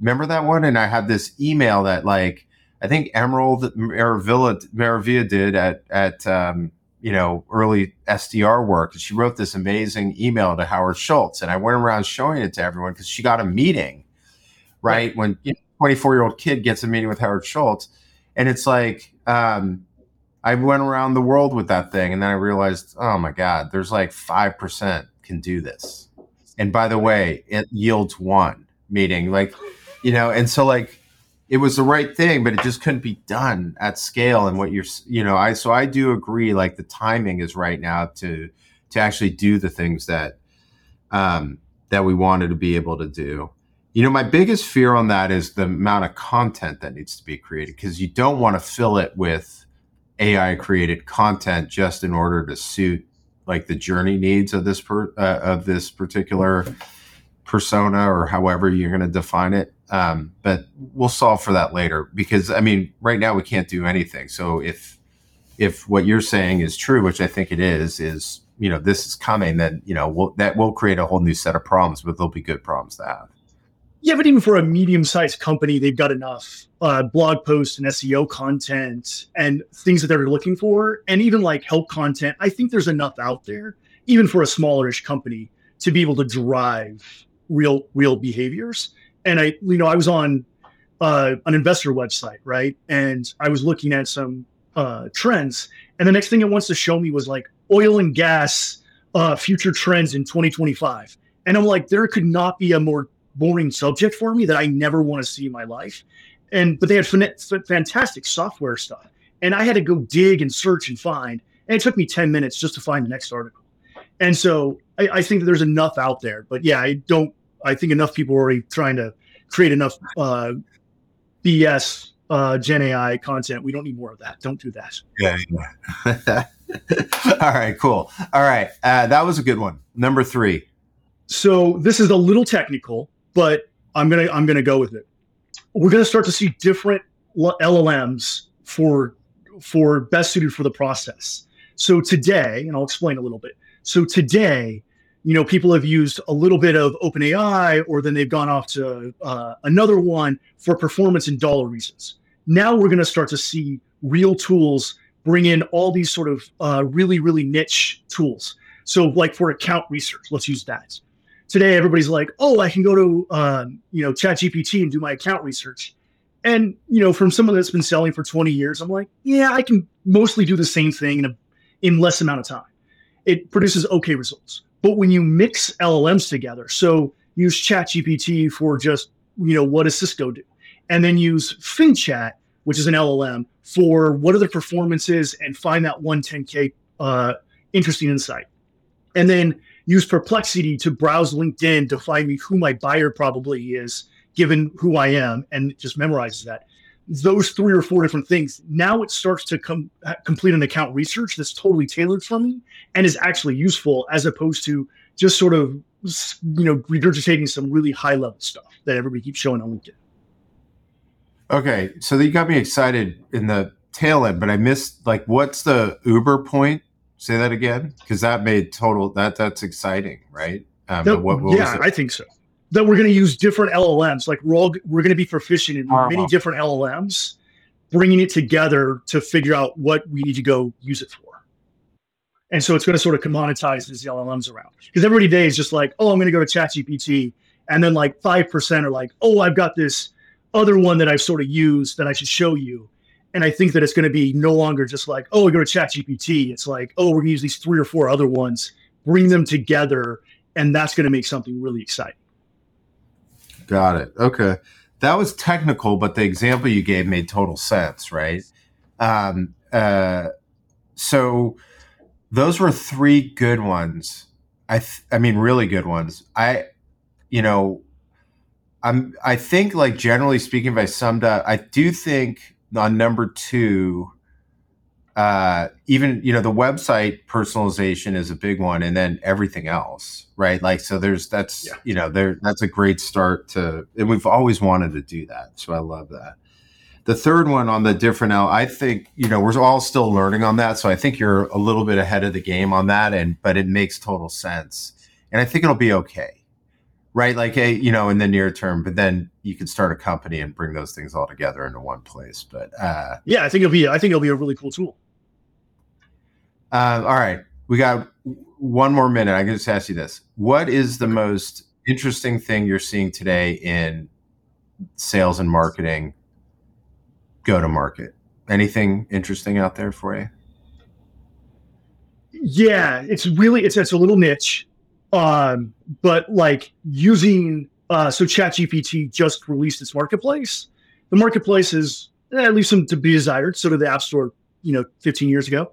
S2: Remember that one? And I had this email that like I think Emerald Maravilla Maravilla did at at um, you know early SDR work. And she wrote this amazing email to Howard Schultz, and I went around showing it to everyone because she got a meeting, right? right. When you know, 24 year old kid gets a meeting with Howard Schultz, and it's like. Um, I went around the world with that thing, and then I realized, oh my god, there's like five percent can do this. And by the way, it yields one meeting, like you know, and so like it was the right thing, but it just couldn't be done at scale. And what you're, you know, I so I do agree, like the timing is right now to to actually do the things that um, that we wanted to be able to do. You know, my biggest fear on that is the amount of content that needs to be created because you don't want to fill it with AI created content just in order to suit like the journey needs of this per, uh, of this particular persona or however you're going to define it. Um, but we'll solve for that later because I mean, right now we can't do anything. So if if what you're saying is true, which I think it is, is you know this is coming, then you know we'll, that will create a whole new set of problems, but they'll be good problems to have.
S4: Yeah, but even for a medium-sized company, they've got enough uh, blog posts and SEO content and things that they're looking for, and even like help content. I think there's enough out there, even for a smallerish company, to be able to drive real real behaviors. And I, you know, I was on uh, an investor website, right, and I was looking at some uh, trends, and the next thing it wants to show me was like oil and gas uh, future trends in 2025, and I'm like, there could not be a more boring subject for me that I never want to see in my life. And but they had fantastic software stuff, and I had to go dig and search and find, and it took me ten minutes just to find the next article. And so I, I think that there's enough out there, but yeah, I don't. I think enough people are already trying to create enough uh, BS uh, Gen AI content. We don't need more of that. Don't do that.
S2: Yeah. yeah. All right. Cool. All right. Uh, that was a good one. Number three.
S4: So this is a little technical, but I'm gonna I'm gonna go with it. We're gonna start to see different LLMs for for best suited for the process. So today, and I'll explain a little bit. So today, you know, people have used a little bit of OpenAI, or then they've gone off to uh, another one for performance and dollar reasons. Now we're going to start to see real tools bring in all these sort of uh, really, really niche tools. So, like for account research, let's use that today everybody's like, oh, I can go to um, you know ChatGPT and do my account research. And you know, from someone that's been selling for 20 years, I'm like, yeah, I can mostly do the same thing in a in less amount of time. It produces okay results. But when you mix LLMs together, so use ChatGPT for just you know what does Cisco do, and then use FinChat, which is an LLM, for what are the performances and find that 110k uh, interesting insight, and then use Perplexity to browse LinkedIn to find me who my buyer probably is, given who I am, and just memorizes that. Those three or four different things. Now it starts to come complete an account research that's totally tailored for me and is actually useful, as opposed to just sort of you know regurgitating some really high level stuff that everybody keeps showing on LinkedIn.
S2: Okay, so you got me excited in the tail end, but I missed like what's the Uber point Say that again, because that made total that that's exciting, right?
S4: Um, that, what, what yeah, I think so. That we're going to use different LLMs. Like we're all we're going to be proficient in many different LLMs, bringing it together to figure out what we need to go use it for. And so it's going to sort of commoditize these LLMs around because everybody today is just like, oh, I'm going to go to ChatGPT, and then like five percent are like, oh, I've got this other one that I've sort of used that I should show you. And I think that it's going to be no longer just like, oh, we go to ChatGPT. It's like, oh, we're going to use these three or four other ones, bring them together, and that's going to make something really exciting.
S2: Got it. Okay. That was technical, but the example you gave made total sense, right? Um, uh, so those were three good ones. I, th- I mean, really good ones. I, you know, I'm, I think, like generally speaking, if I summed up, I do think on number two, uh, even you know the website personalization is a big one, and then everything else, right? Like so, there's that's yeah. you know there that's a great start to, and we've always wanted to do that, so I love that. The third one on the different L, I think you know we're all still learning on that, so I think you're a little bit ahead of the game on that, and but it makes total sense, and I think it'll be okay right? Like a you know in the near term, but then you can start a company and bring those things all together into one place. But uh,
S4: yeah, I think it'll be I think it'll be a really cool tool.
S2: Uh, all right, we got one more minute. I can just ask you this: What is the most interesting thing you're seeing today in sales and marketing? Go to market. Anything interesting out there for you?
S4: Yeah, it's really it's it's a little niche um, but like using uh, so ChatGPT just released its marketplace. The marketplace is eh, leaves some to be desired. So did the App Store, you know, 15 years ago.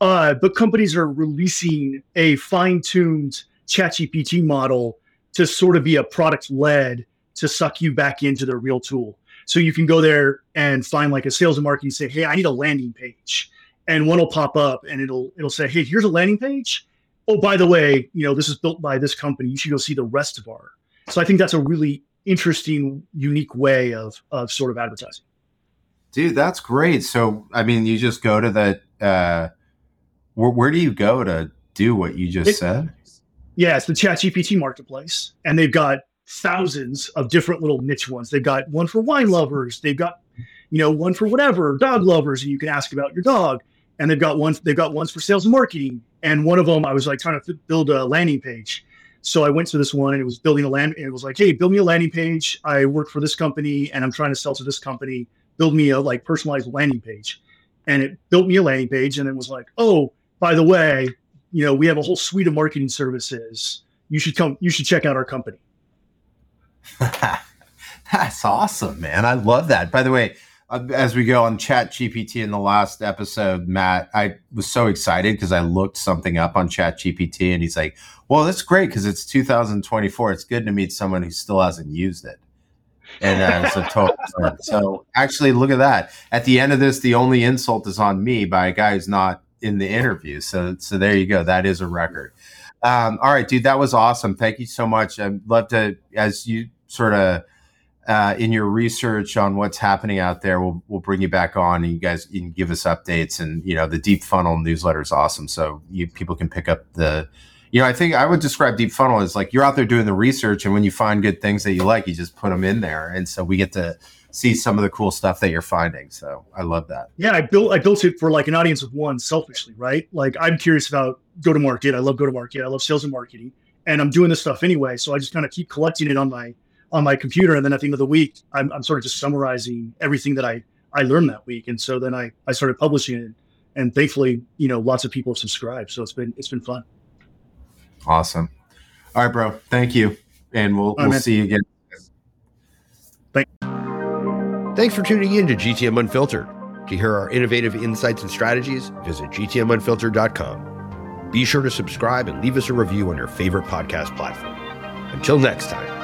S4: Uh, but companies are releasing a fine-tuned ChatGPT model to sort of be a product led to suck you back into their real tool. So you can go there and find like a sales and marketing say, hey, I need a landing page, and one will pop up and it'll it'll say, hey, here's a landing page oh, by the way, you know, this is built by this company. You should go see the rest of our. So I think that's a really interesting, unique way of of sort of advertising.
S2: Dude, that's great. So I mean, you just go to the uh, where, where do you go to do what you just it, said?
S4: Yeah, it's the ChatGPT marketplace, and they've got thousands of different little niche ones. They've got one for wine lovers. They've got you know one for whatever dog lovers, and you can ask about your dog. And they've got one. They've got ones for sales and marketing and one of them, I was like trying to build a landing page. So I went to this one and it was building a land. It was like, hey, build me a landing page. I work for this company and I'm trying to sell to this company. Build me a like personalized landing page. And it built me a landing page and it was like, oh, by the way, you know, we have a whole suite of marketing services. You should come, you should check out our company.
S2: That's awesome, man. I love that. By the way, as we go on chat gpt in the last episode matt i was so excited because i looked something up on chat gpt and he's like well that's great because it's 2024 it's good to meet someone who still hasn't used it. And uh, it's a total so actually look at that. At the end of this the only insult is on me by a guy who's not in the interview. So so there you go. That is a record. Um, all right dude that was awesome. Thank you so much. I'd love to as you sort of uh, in your research on what's happening out there, we'll we'll bring you back on, and you guys you can give us updates. And you know, the Deep Funnel newsletter is awesome, so you people can pick up the. You know, I think I would describe Deep Funnel as like you're out there doing the research, and when you find good things that you like, you just put them in there, and so we get to see some of the cool stuff that you're finding. So I love that.
S4: Yeah, I built I built it for like an audience of one, selfishly, right? Like I'm curious about go to market. I love go to market. I love sales and marketing, and I'm doing this stuff anyway. So I just kind of keep collecting it on my on my computer. And then at the end of the week, I'm, I'm sort of just summarizing everything that I, I learned that week. And so then I, I started publishing it and thankfully, you know, lots of people have subscribed. So it's been, it's been fun.
S2: Awesome. All right, bro. Thank you. And we'll, we'll see you again.
S1: Thank- Thanks for tuning in to GTM Unfiltered. To hear our innovative insights and strategies, visit gtmunfiltered.com. Be sure to subscribe and leave us a review on your favorite podcast platform. Until next time.